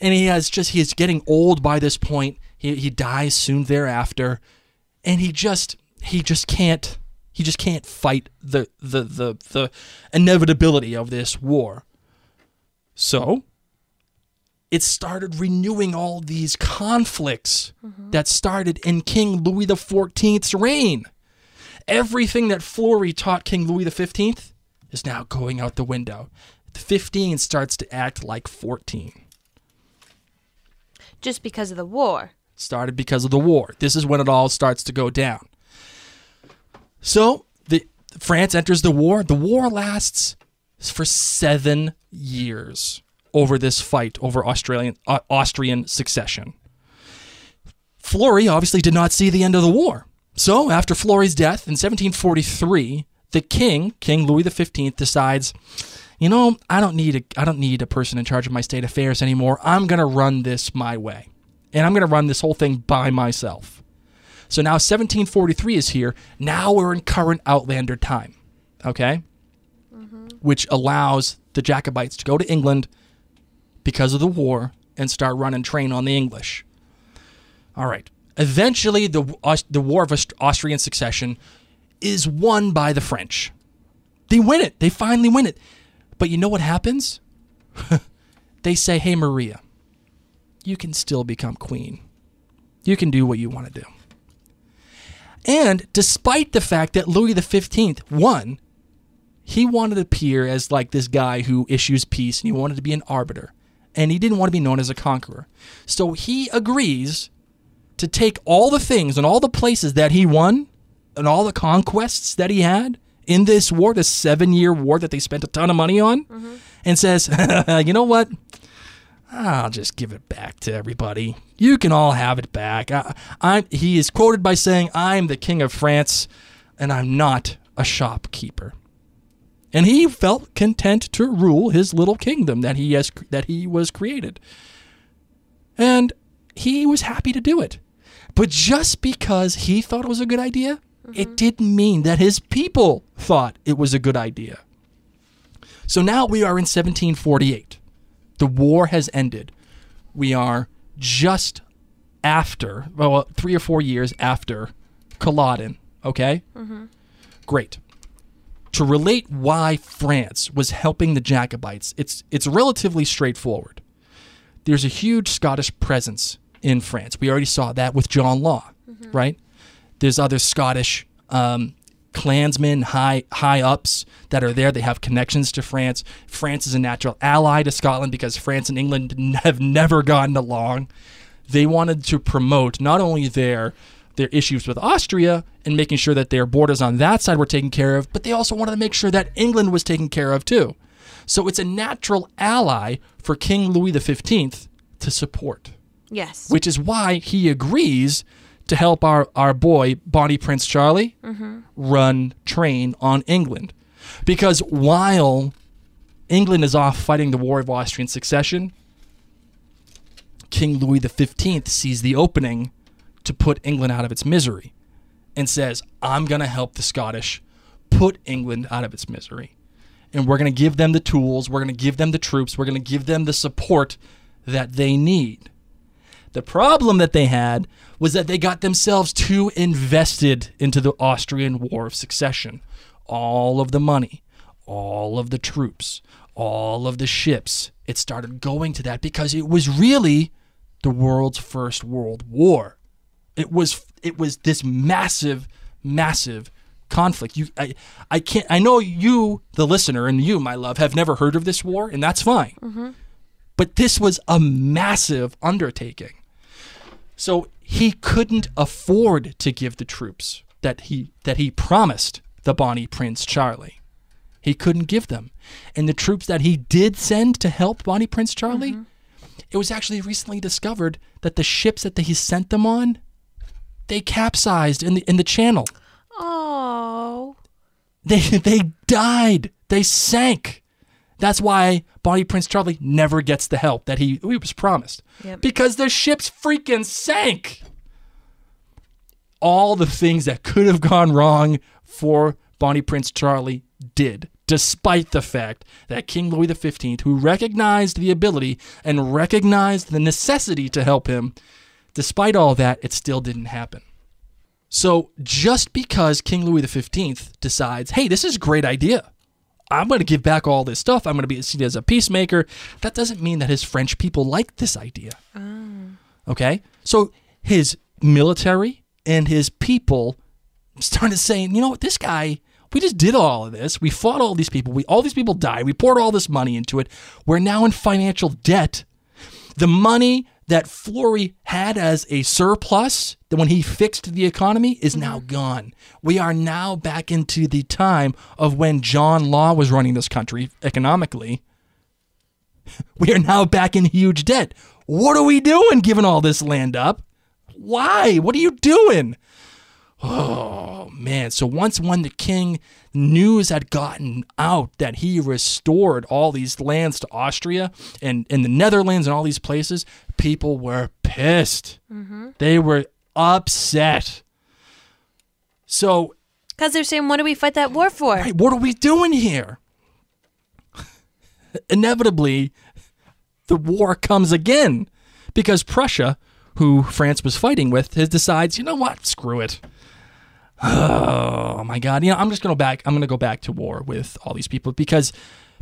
And he has just, he is getting old by this point. He, he dies soon thereafter. And he just, he just can't, he just can't fight the, the, the, the inevitability of this war. So, it started renewing all these conflicts mm-hmm. that started in King Louis XIV's reign. Everything that Fleury taught King Louis XV is now going out the window. The 15 starts to act like 14. Just because of the war. started because of the war. This is when it all starts to go down. So the France enters the war. The war lasts for seven years over this fight over Australian uh, Austrian succession. Fleury obviously did not see the end of the war. So, after Fleury's death in 1743, the king, King Louis XV, decides, you know, I don't need a I don't need a person in charge of my state affairs anymore. I'm going to run this my way. And I'm going to run this whole thing by myself. So now 1743 is here. Now we're in current Outlander time. Okay? Mm-hmm. Which allows the Jacobites to go to England because of the war and start running train on the English. All right. Eventually, the the War of Aust- Austrian Succession is won by the French. They win it. They finally win it. But you know what happens? they say, "Hey, Maria, you can still become queen. You can do what you want to do." And despite the fact that Louis XV won, he wanted to appear as like this guy who issues peace and he wanted to be an arbiter. And he didn't want to be known as a conqueror. So he agrees to take all the things and all the places that he won and all the conquests that he had in this war, this seven year war that they spent a ton of money on, mm-hmm. and says, you know what? I'll just give it back to everybody. You can all have it back. I, I'm, he is quoted by saying, I'm the king of France and I'm not a shopkeeper. And he felt content to rule his little kingdom that he has that he was created. And he was happy to do it. But just because he thought it was a good idea, mm-hmm. it didn't mean that his people thought it was a good idea. So now we are in 1748. The war has ended. We are just after, well, three or four years after Culloden, okay? Great. To relate why France was helping the Jacobites, it's, it's relatively straightforward. There's a huge Scottish presence in France. We already saw that with John Law, right? There's other Scottish um, clansmen, high high ups that are there. They have connections to France. France is a natural ally to Scotland because France and England have never gotten along. They wanted to promote not only their their issues with Austria and making sure that their borders on that side were taken care of, but they also wanted to make sure that England was taken care of too. So it's a natural ally for King Louis XV to support Yes. which is why he agrees to help our, our boy, Bonnie Prince Charlie, mm-hmm. run train on England. Because while England is off fighting the War of Austrian Succession, King Louis XV sees the opening to put England out of its misery and says, I'm going to help the Scottish put England out of its misery. And we're going to give them the tools, we're going to give them the troops, we're going to give them the support that they need. The problem that they had was that they got themselves too invested into the Austrian War of Succession. All of the money, all of the troops, all of the ships, it started going to that because it was really the world's first world war. It was it was this massive, massive conflict. You I, I can't I know you, the listener, and you, my love, have never heard of this war, and that's fine. Mm-hmm. But this was a massive undertaking. So he couldn't afford to give the troops that he that he promised the Bonnie Prince Charlie. He couldn't give them. And the troops that he did send to help Bonnie Prince Charlie, mm-hmm. it was actually recently discovered that the ships that he sent them on, they capsized in the in the channel. Oh. They they died. They sank. That's why Bonnie Prince Charlie never gets the help that he, he was promised. Yep. Because the ships freaking sank. All the things that could have gone wrong for Bonnie Prince Charlie did, despite the fact that King Louis XV, who recognized the ability and recognized the necessity to help him, despite all that, it still didn't happen. So just because King Louis XV decides, hey, this is a great idea. I'm going to give back all this stuff. I'm going to be seen as a peacemaker. That doesn't mean that his French people like this idea. Oh. Okay? So his military and his people started saying, you know what, this guy, we just did all of this. We fought all these people. We all these people died. We poured all this money into it. We're now in financial debt. The money that Fleury had as a surplus that when he fixed the economy is now mm-hmm. gone. We are now back into the time of when John Law was running this country economically. We are now back in huge debt. What are we doing giving all this land up? Why? What are you doing? Oh man! So once when the king news had gotten out that he restored all these lands to Austria and and the Netherlands and all these places, people were pissed. Mm-hmm. They were upset. So Because they're saying, what do we fight that war for? Right, what are we doing here? Inevitably, the war comes again because Prussia, who France was fighting with, has decides, you know what, screw it. Oh my God! You know, I'm just gonna back. I'm gonna go back to war with all these people because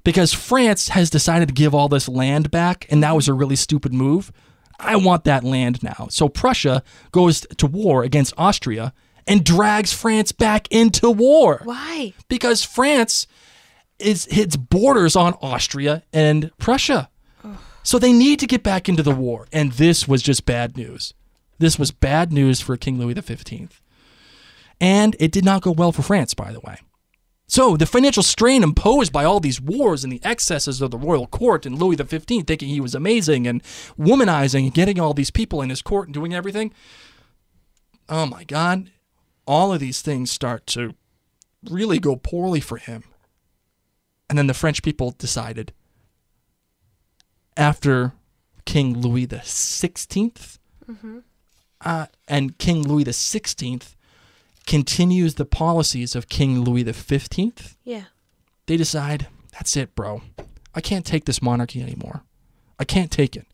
because France has decided to give all this land back, and that was a really stupid move. I want that land now. So Prussia goes to war against Austria and drags France back into war Why? because France is its borders on Austria and Prussia. So they need to get back into the war. And this was just bad news. This was bad news for King Louis XV. And it did not go well for France, by the way. So the financial strain imposed by all these wars and the excesses of the royal court and Louis XV thinking he was amazing and womanizing and getting all these people in his court and doing everything. Oh my God. All of these things start to really go poorly for him. And then the French people decided after King Louis the 16th uh, and King Louis the 16th continues the policies of King Louis the 15th, Yeah. they decide, that's it, bro. I can't take this monarchy anymore. I can't take it.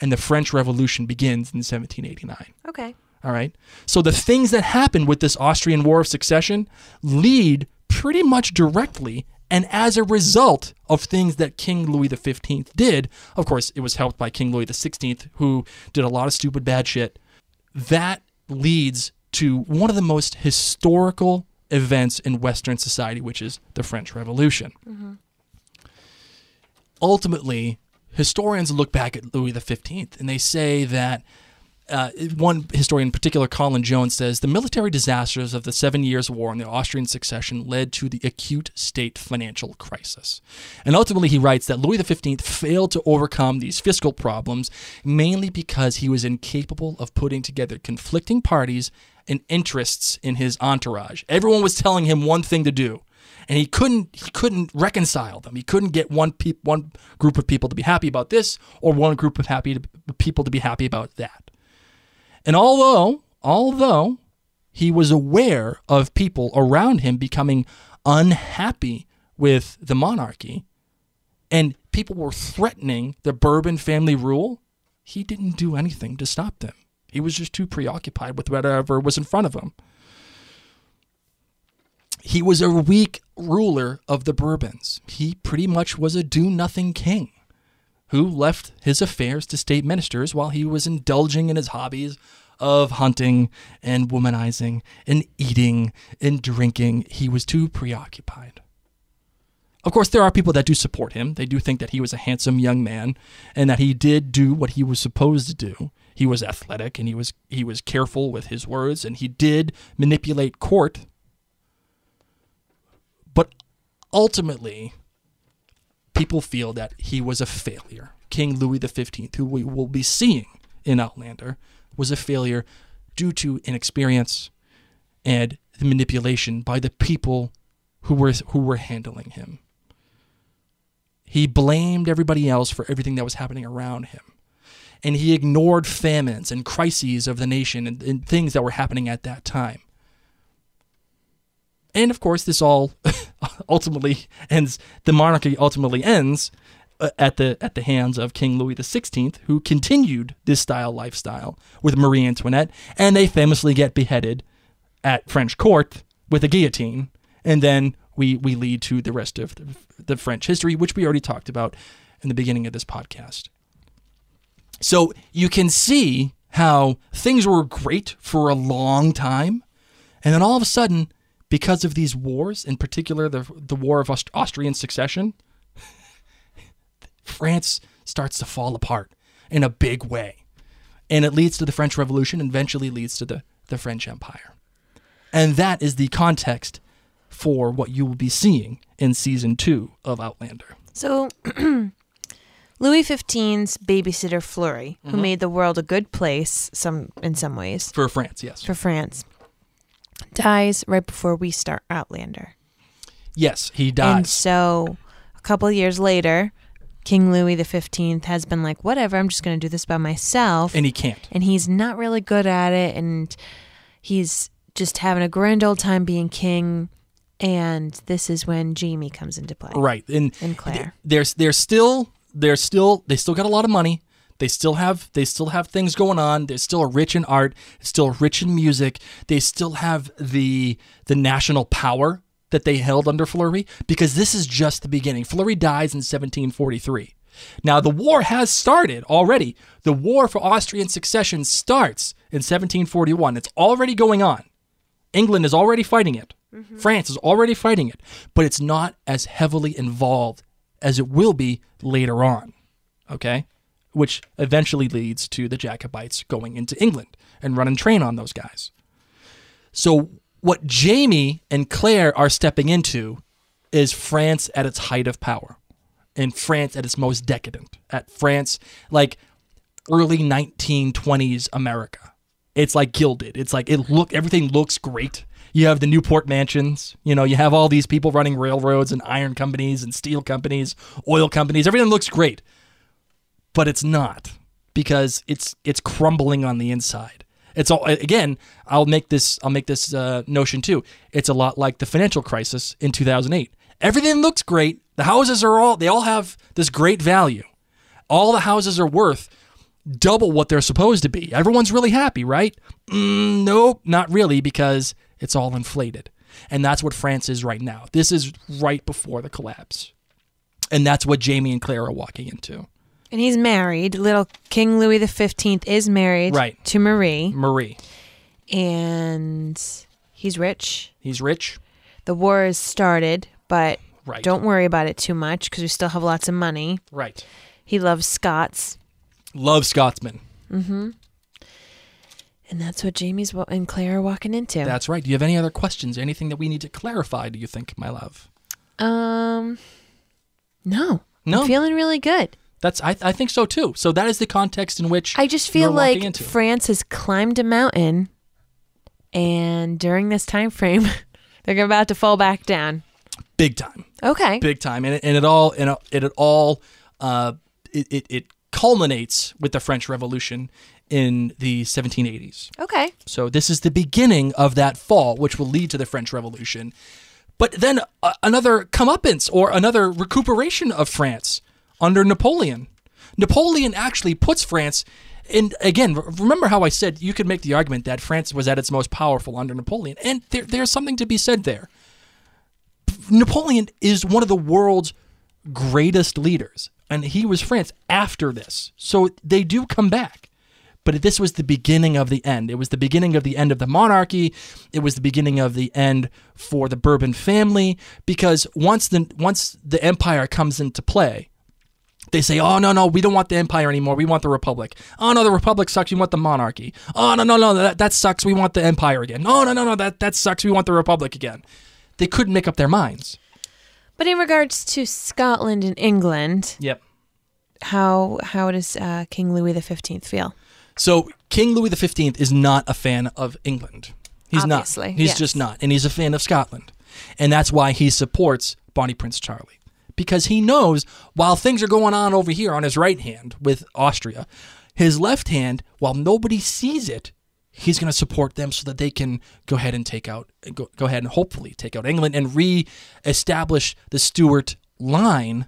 And the French Revolution begins in 1789. Okay. All right. So the things that happen with this Austrian War of Succession lead pretty much directly and as a result of things that King Louis XV did. Of course, it was helped by King Louis XVI, who did a lot of stupid bad shit. That leads to one of the most historical events in Western society, which is the French Revolution. Ultimately, historians look back at Louis XV and they say that uh, one historian in particular, Colin Jones, says the military disasters of the Seven Years' War and the Austrian succession led to the acute state financial crisis. And ultimately, he writes that Louis XV failed to overcome these fiscal problems mainly because he was incapable of putting together conflicting parties and interests in his entourage. Everyone was telling him one thing to do. And he couldn't he couldn't reconcile them. He couldn't get one peop, one group of people to be happy about this or one group of happy to, people to be happy about that. And although, although he was aware of people around him becoming unhappy with the monarchy and people were threatening the Bourbon family rule, he didn't do anything to stop them. He was just too preoccupied with whatever was in front of him. He was a weak ruler of the Bourbons. He pretty much was a do nothing king who left his affairs to state ministers while he was indulging in his hobbies of hunting and womanizing and eating and drinking. He was too preoccupied. Of course, there are people that do support him. They do think that he was a handsome young man and that he did do what he was supposed to do. He was athletic and he was he was careful with his words and he did manipulate court. But ultimately, people feel that he was a failure. King Louis XV, who we will be seeing in Outlander, was a failure due to inexperience and the manipulation by the people who were who were handling him. He blamed everybody else for everything that was happening around him. And he ignored famines and crises of the nation and, and things that were happening at that time. And of course, this all ultimately ends. The monarchy ultimately ends uh, at the at the hands of King Louis XVI, who continued this style lifestyle with Marie Antoinette, and they famously get beheaded at French court with a guillotine, and then we we lead to the rest of the, the French history, which we already talked about in the beginning of this podcast. So you can see how things were great for a long time, and then all of a sudden, because of these wars, in particular the the War of Aust- Austrian Succession, France starts to fall apart in a big way. And it leads to the French Revolution and eventually leads to the, the French Empire. And that is the context for what you will be seeing in season two of Outlander. So, Louis XV's babysitter Fleury, Mm-hmm. who made the world a good place, some in some ways For France, yes. for France. dies right before we start Outlander. Yes, he And dies. so a couple years later, King Louis the 15th has been like, whatever, I'm just going to do this by myself. And he can't. and he's not really good at it and he's just having a grand old time being king and this is when Jamie comes into play Right. And and Claire. there's there's still there's still they still got a lot of money. They still have they still have things going on. They're still rich in art, still rich in music. They still have the the national power that they held under Fleury because this is just the beginning. Fleury dies in 1743. Now the war has started already. The war for Austrian succession starts in 1741. It's already going on. England is already fighting it. Mm-hmm. France is already fighting it, but it's not as heavily involved as it will be later on. Okay? Which eventually leads to the Jacobites going into England and running train on those guys. So, what Jamie and Claire are stepping into is France at its height of power and France at its most decadent, at France like early 1920s America. It's like gilded. It's like it look everything looks great. You have the Newport mansions, you know, you have all these people running railroads and iron companies and steel companies, oil companies. Everything looks great. But it's not because it's it's crumbling on the inside. It's all again, I'll make this I'll make this uh, notion too. It's a lot like the financial crisis in 2008. Everything looks great. The houses are all they all have this great value. All the houses are worth double what they're supposed to be. Everyone's really happy, right? Mm, nope, not really, because it's all inflated. And that's what France is right now. This is right before the collapse. And that's what Jamie and Claire are walking into. And he's married. Little King Louis the 15th is married Right. to Marie Marie, and he's rich. he's rich. The war has started, but Right. don't worry about it too much because we still have lots of money. Right. He loves Scots. Love Scotsman. Mm-hmm. And that's what Jamie's wa- and Claire are walking into. That's right. Do you have any other questions? Anything that we need to clarify, do you think, my love? um, no. No. I'm feeling really good. That's I, I think so too. So that is the context in which I just you're feel walking like into. France has climbed a mountain, and during this time frame, they're about to fall back down. big time. Okay. big time, and it, and it all and it, it all uh, it, it it culminates with the French Revolution in the 1780s. Okay. So this is the beginning of that fall, which will lead to the French Revolution. But then uh, another comeuppance or another recuperation of France under Napoleon. Napoleon actually puts France in again. Remember how I said you could make the argument that France was at its most powerful under Napoleon, and there, there's something to be said there. Napoleon is one of the world's greatest leaders, and he was France after this. So they do come back. But this was the beginning of the end. It was the beginning of the end of the monarchy. It was the beginning of the end for the Bourbon family because once the once the empire comes into play, they say, "Oh no, no, we don't want the empire anymore. We want the republic." "Oh no, the republic sucks. We want the monarchy." "Oh no, no, no, that, that sucks. We want the empire again." "No, no, no, no, that that sucks. We want the republic again." They couldn't make up their minds. But in regards to Scotland and England, Yep. how how does uh, King Louis the Fifteenth feel? So King Louis XV is not a fan of England. He's Obviously, not. He's yes. just not, and he's a fan of Scotland, and that's why he supports Bonnie Prince Charlie, because he knows while things are going on over here on his right hand with Austria, his left hand, while nobody sees it, he's going to support them so that they can go ahead and take out, go, go ahead and hopefully take out England and re-establish the Stuart line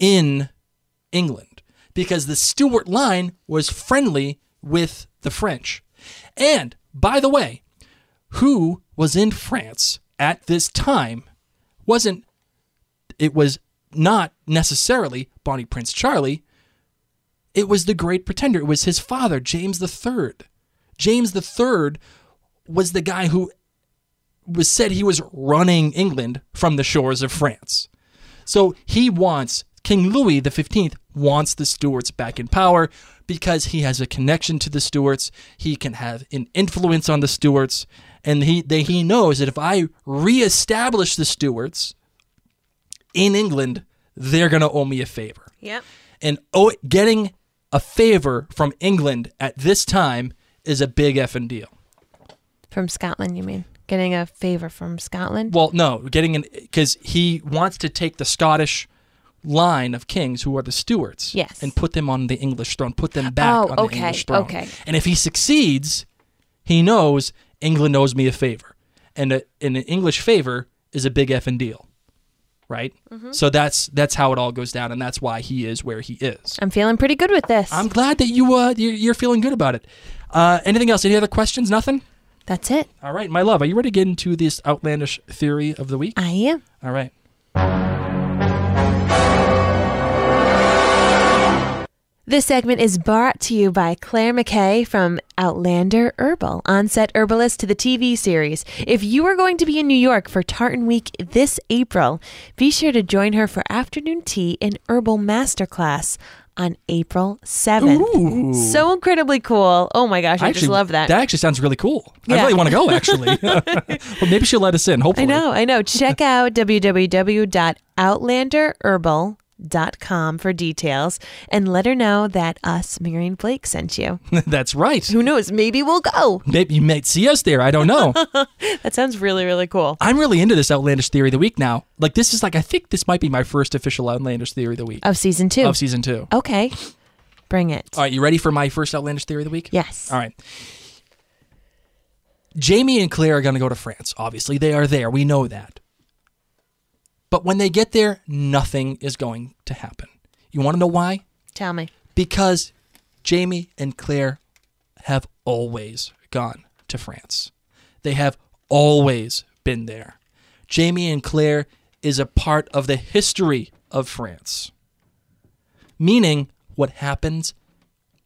in England because the Stuart line was friendly with the French. And by the way, who was in France at this time wasn't it was not necessarily Bonnie Prince Charlie. It was the great pretender. It was his father, James III. James III was the guy who was said he was running England from the shores of France. So he wants King Louis XV wants the Stuarts back in power because he has a connection to the Stuarts. He can have an influence on the Stuarts, and he they, he knows that if I reestablish the Stuarts in England, they're gonna owe me a favor. Yep. And oh, getting a favor from England at this time is a big effing deal. From Scotland, you mean? Getting a favor from Scotland? Well, no, getting an because he wants to take the Scottish line of kings who are the Stuarts, Yes. and put them on the English throne, put them back Oh, on the okay, English throne. okay. And if he succeeds, he knows England owes me a favor, and, a, and an English favor is a big effing deal, right? Mm-hmm. So that's that's how it all goes down, and that's why he is where he is. I'm feeling pretty good with this. I'm glad that you uh you're, you're feeling good about it. Uh, anything else? Any other questions? Nothing. That's it. All right, my love, are you ready to get into this outlandish theory of the week? I am. All right. This segment is brought to you by Claire McKay from Outlander Herbal, onset herbalist to the TV series. If you are going to be in New York for Tartan Week this April, be sure to join her for afternoon tea and herbal masterclass on April 7th. Ooh. So incredibly cool. Oh my gosh, I, just love that. That actually sounds really cool. Yeah. I really want to go. Actually, well, maybe she'll let us in. Hopefully, I know, I know. Check out www.outlanderherbal.com for details and let her know that us, Mary and Blake, sent you. That's right. Who knows? Maybe we'll go. Maybe you might see us there. I don't know. That sounds really, really cool. I'm really into this outlandish theory of the week now. Like this is like I think this might be my first official outlandish theory of the week Of season two. of season two. okay. Bring it. All right, you ready for my first outlandish theory of the week? Yes. All right. Jamie and Claire are going to go to France. Obviously, they are there. We know that. But when they get there, nothing is going to happen. You want to know why? Tell me. Because Jamie and Claire have always gone to France. They have always been there. Jamie and Claire is a part of the history of France. Meaning, what happens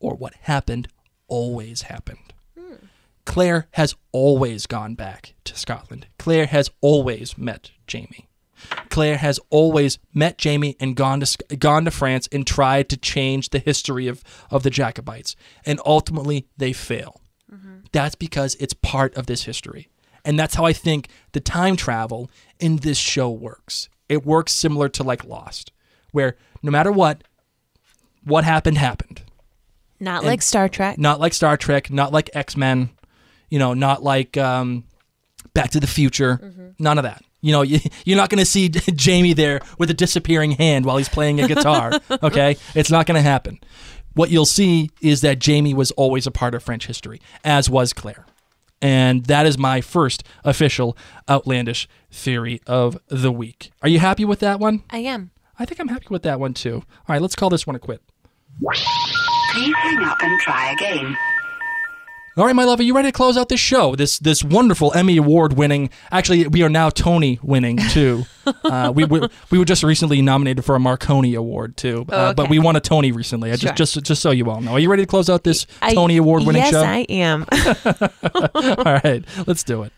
or what happened always happened. Hmm. Claire has always gone back to Scotland. Claire has always met Jamie. Claire has always met Jamie and gone to gone to France and tried to change the history of, of the Jacobites. And ultimately, they fail. That's because it's part of this history. And that's how I think the time travel in this show works. It works similar to like Lost, where no matter what, what happened happened. Not like Star Trek. Not like Star Trek, not like X Men, you know, not like um, Back to the Future. None of that. You know, you, you're not going to see Jamie there with a disappearing hand while he's playing a guitar. okay, it's not going to happen. What you'll see is that Jamie was always a part of French history, as was Claire. And that is my first official outlandish theory of the week. Are you happy with that one? I am. I think I'm happy with that one too. All right, let's call this one a quit. Please hang up and try again. All right, my love, are you ready to close out this show? This this wonderful Emmy award winning. Actually, we are now Tony winning too. uh, we, we we were just recently nominated for a Marconi award too, uh, but okay. we won a Tony recently. I Sure. just just just so you all know. Are you ready to close out this I- Tony award winning yes, show? Yes, I am. all right, let's do it.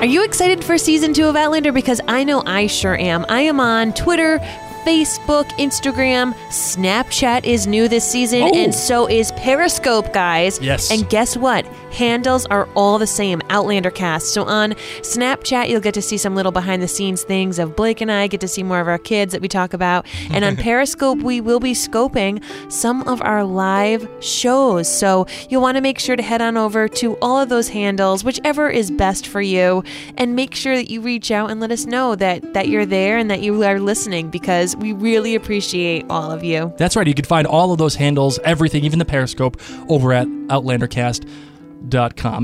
Are you excited for season two of Outlander? Because I know I sure am. I am on Twitter, Facebook, Instagram, Snapchat is new this season, Oh. and so is Periscope, guys. Yes. And guess what? Handles are all the same, Outlander cast. So on Snapchat, you'll get to see some little behind the scenes things of Blake and I, get to see more of our kids that we talk about. And on Periscope, we will be scoping some of our live shows. So you'll want to make sure to head on over to all of those handles, whichever is best for you, and make sure that you reach out and let us know that, that you're there and that you are listening because we really appreciate all of you. That's right. You can find all of those handles, everything, even the Periscope, over at OutlanderCast.com.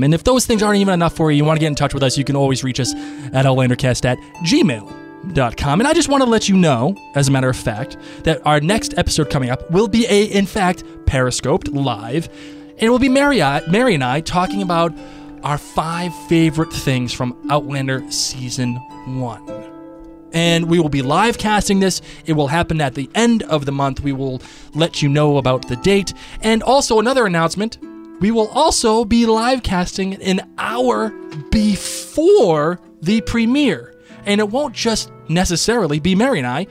And if those things aren't even enough for you, you want to get in touch with us, you can always reach us at OutlanderCast at gmail.com. And I just want to let you know, as a matter of fact, that our next episode coming up will be a, in fact, Periscoped live. And it will be Mary, Mary and I talking about our five favorite things from Outlander Season 1 and we will be live casting this. It will happen at the end of the month. We will let you know about the date. And also, another announcement we will also be live casting an hour before the premiere. And it won't just necessarily be Mary and I.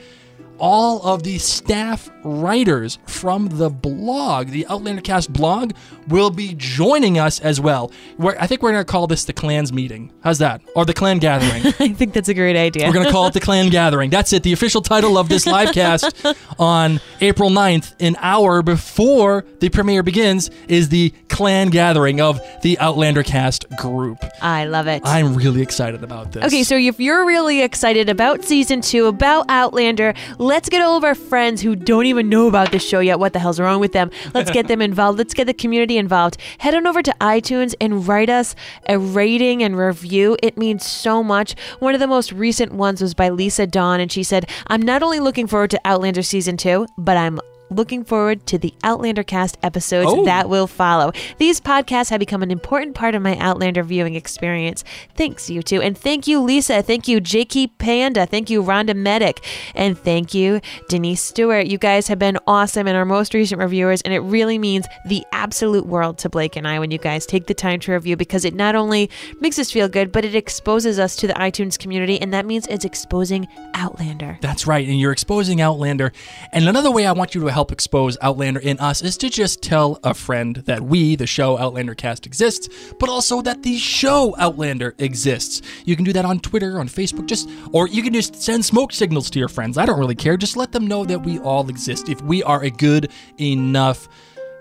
all of the staff writers from the blog, the Outlander Cast blog, will be joining us as well. We're, I think we're going to call this the clans meeting. How's that? Or the clan gathering. I think that's a great idea. We're going to call it the Clan Gathering. That's it. The official title of this live cast on April 9th, an hour before the premiere begins, is the Clan Gathering of the Outlander cast group. I love it. I'm really excited about this. Okay, so if you're really excited about season two, about Outlander, let's get all of our friends who don't even know about this show yet. What the hell's wrong with them? Let's get them involved. Let's get the community involved. Head on over to iTunes and write us a rating and review. It means so much. One of the most recent ones was by Lisa Dawn, and she said, I'm not only looking forward to Outlander season two, but I'm looking forward to the Outlander cast episodes Oh. that will follow. These podcasts have become an important part of my Outlander viewing experience. Thanks, you two. And thank you, Lisa. Thank you, Jakey Panda. Thank you, Rhonda Medic. And thank you, Denise Stewart. You guys have been awesome and our most recent reviewers, and it really means the absolute world to Blake and I when you guys take the time to review because it not only makes us feel good, but it exposes us to the iTunes community, and that means it's exposing Outlander. That's right, and you're exposing Outlander. And another way I want you to help expose Outlander in us is to just tell a friend that we, the show Outlander Cast, exists, but also that the show Outlander exists. You can do that on Twitter, on Facebook, just or you can just send smoke signals to your friends. I don't really care. Just let them know that we all exist. If we are a good enough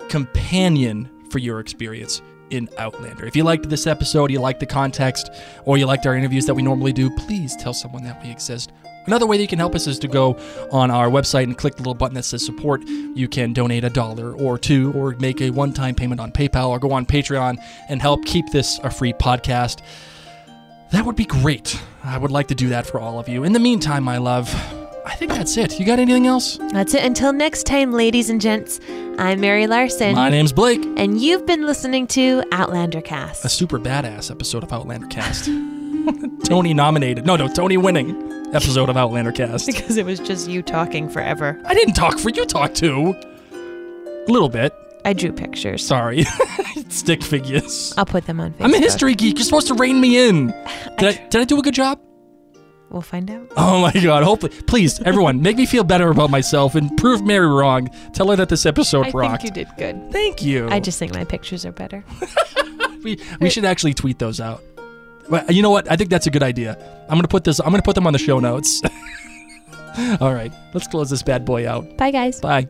companion for your experience in Outlander. If you liked this episode, you liked the context, or you liked our interviews that we normally do, please tell someone that we exist. Another way that you can help us is to go on our website and click the little button that says support. You can donate a dollar or two, or make a one time payment on PayPal, or go on Patreon and help keep this a free podcast. That would be great. I would like to do that for all of you. In the meantime, my love, I think that's it. You got anything else? That's it. Until next time, ladies and gents, I'm Mary Larson. My name's Blake. and you've been listening to Outlander Cast, a super badass episode of Outlander Cast. Tony nominated. No, no, Tony winning episode of Outlander Cast. Because it was just you talking forever. I didn't talk for you, talk to. A little bit. I drew pictures. Sorry. Stick figures. I'll put them on Facebook. I'm a history geek. You're supposed to rein me in. Did I, did I do a good job? We'll find out. Oh my god. Hopefully. Please, everyone, make me feel better about myself and prove Mary wrong. Tell her that this episode I rocked. think you did good. Thank you. I just think my pictures are better. we, we should actually tweet those out. Well, you know what? I think that's a good idea. I'm gonna put this. I'm gonna put them on the show notes. All right, let's close this bad boy out. Bye, guys. Bye.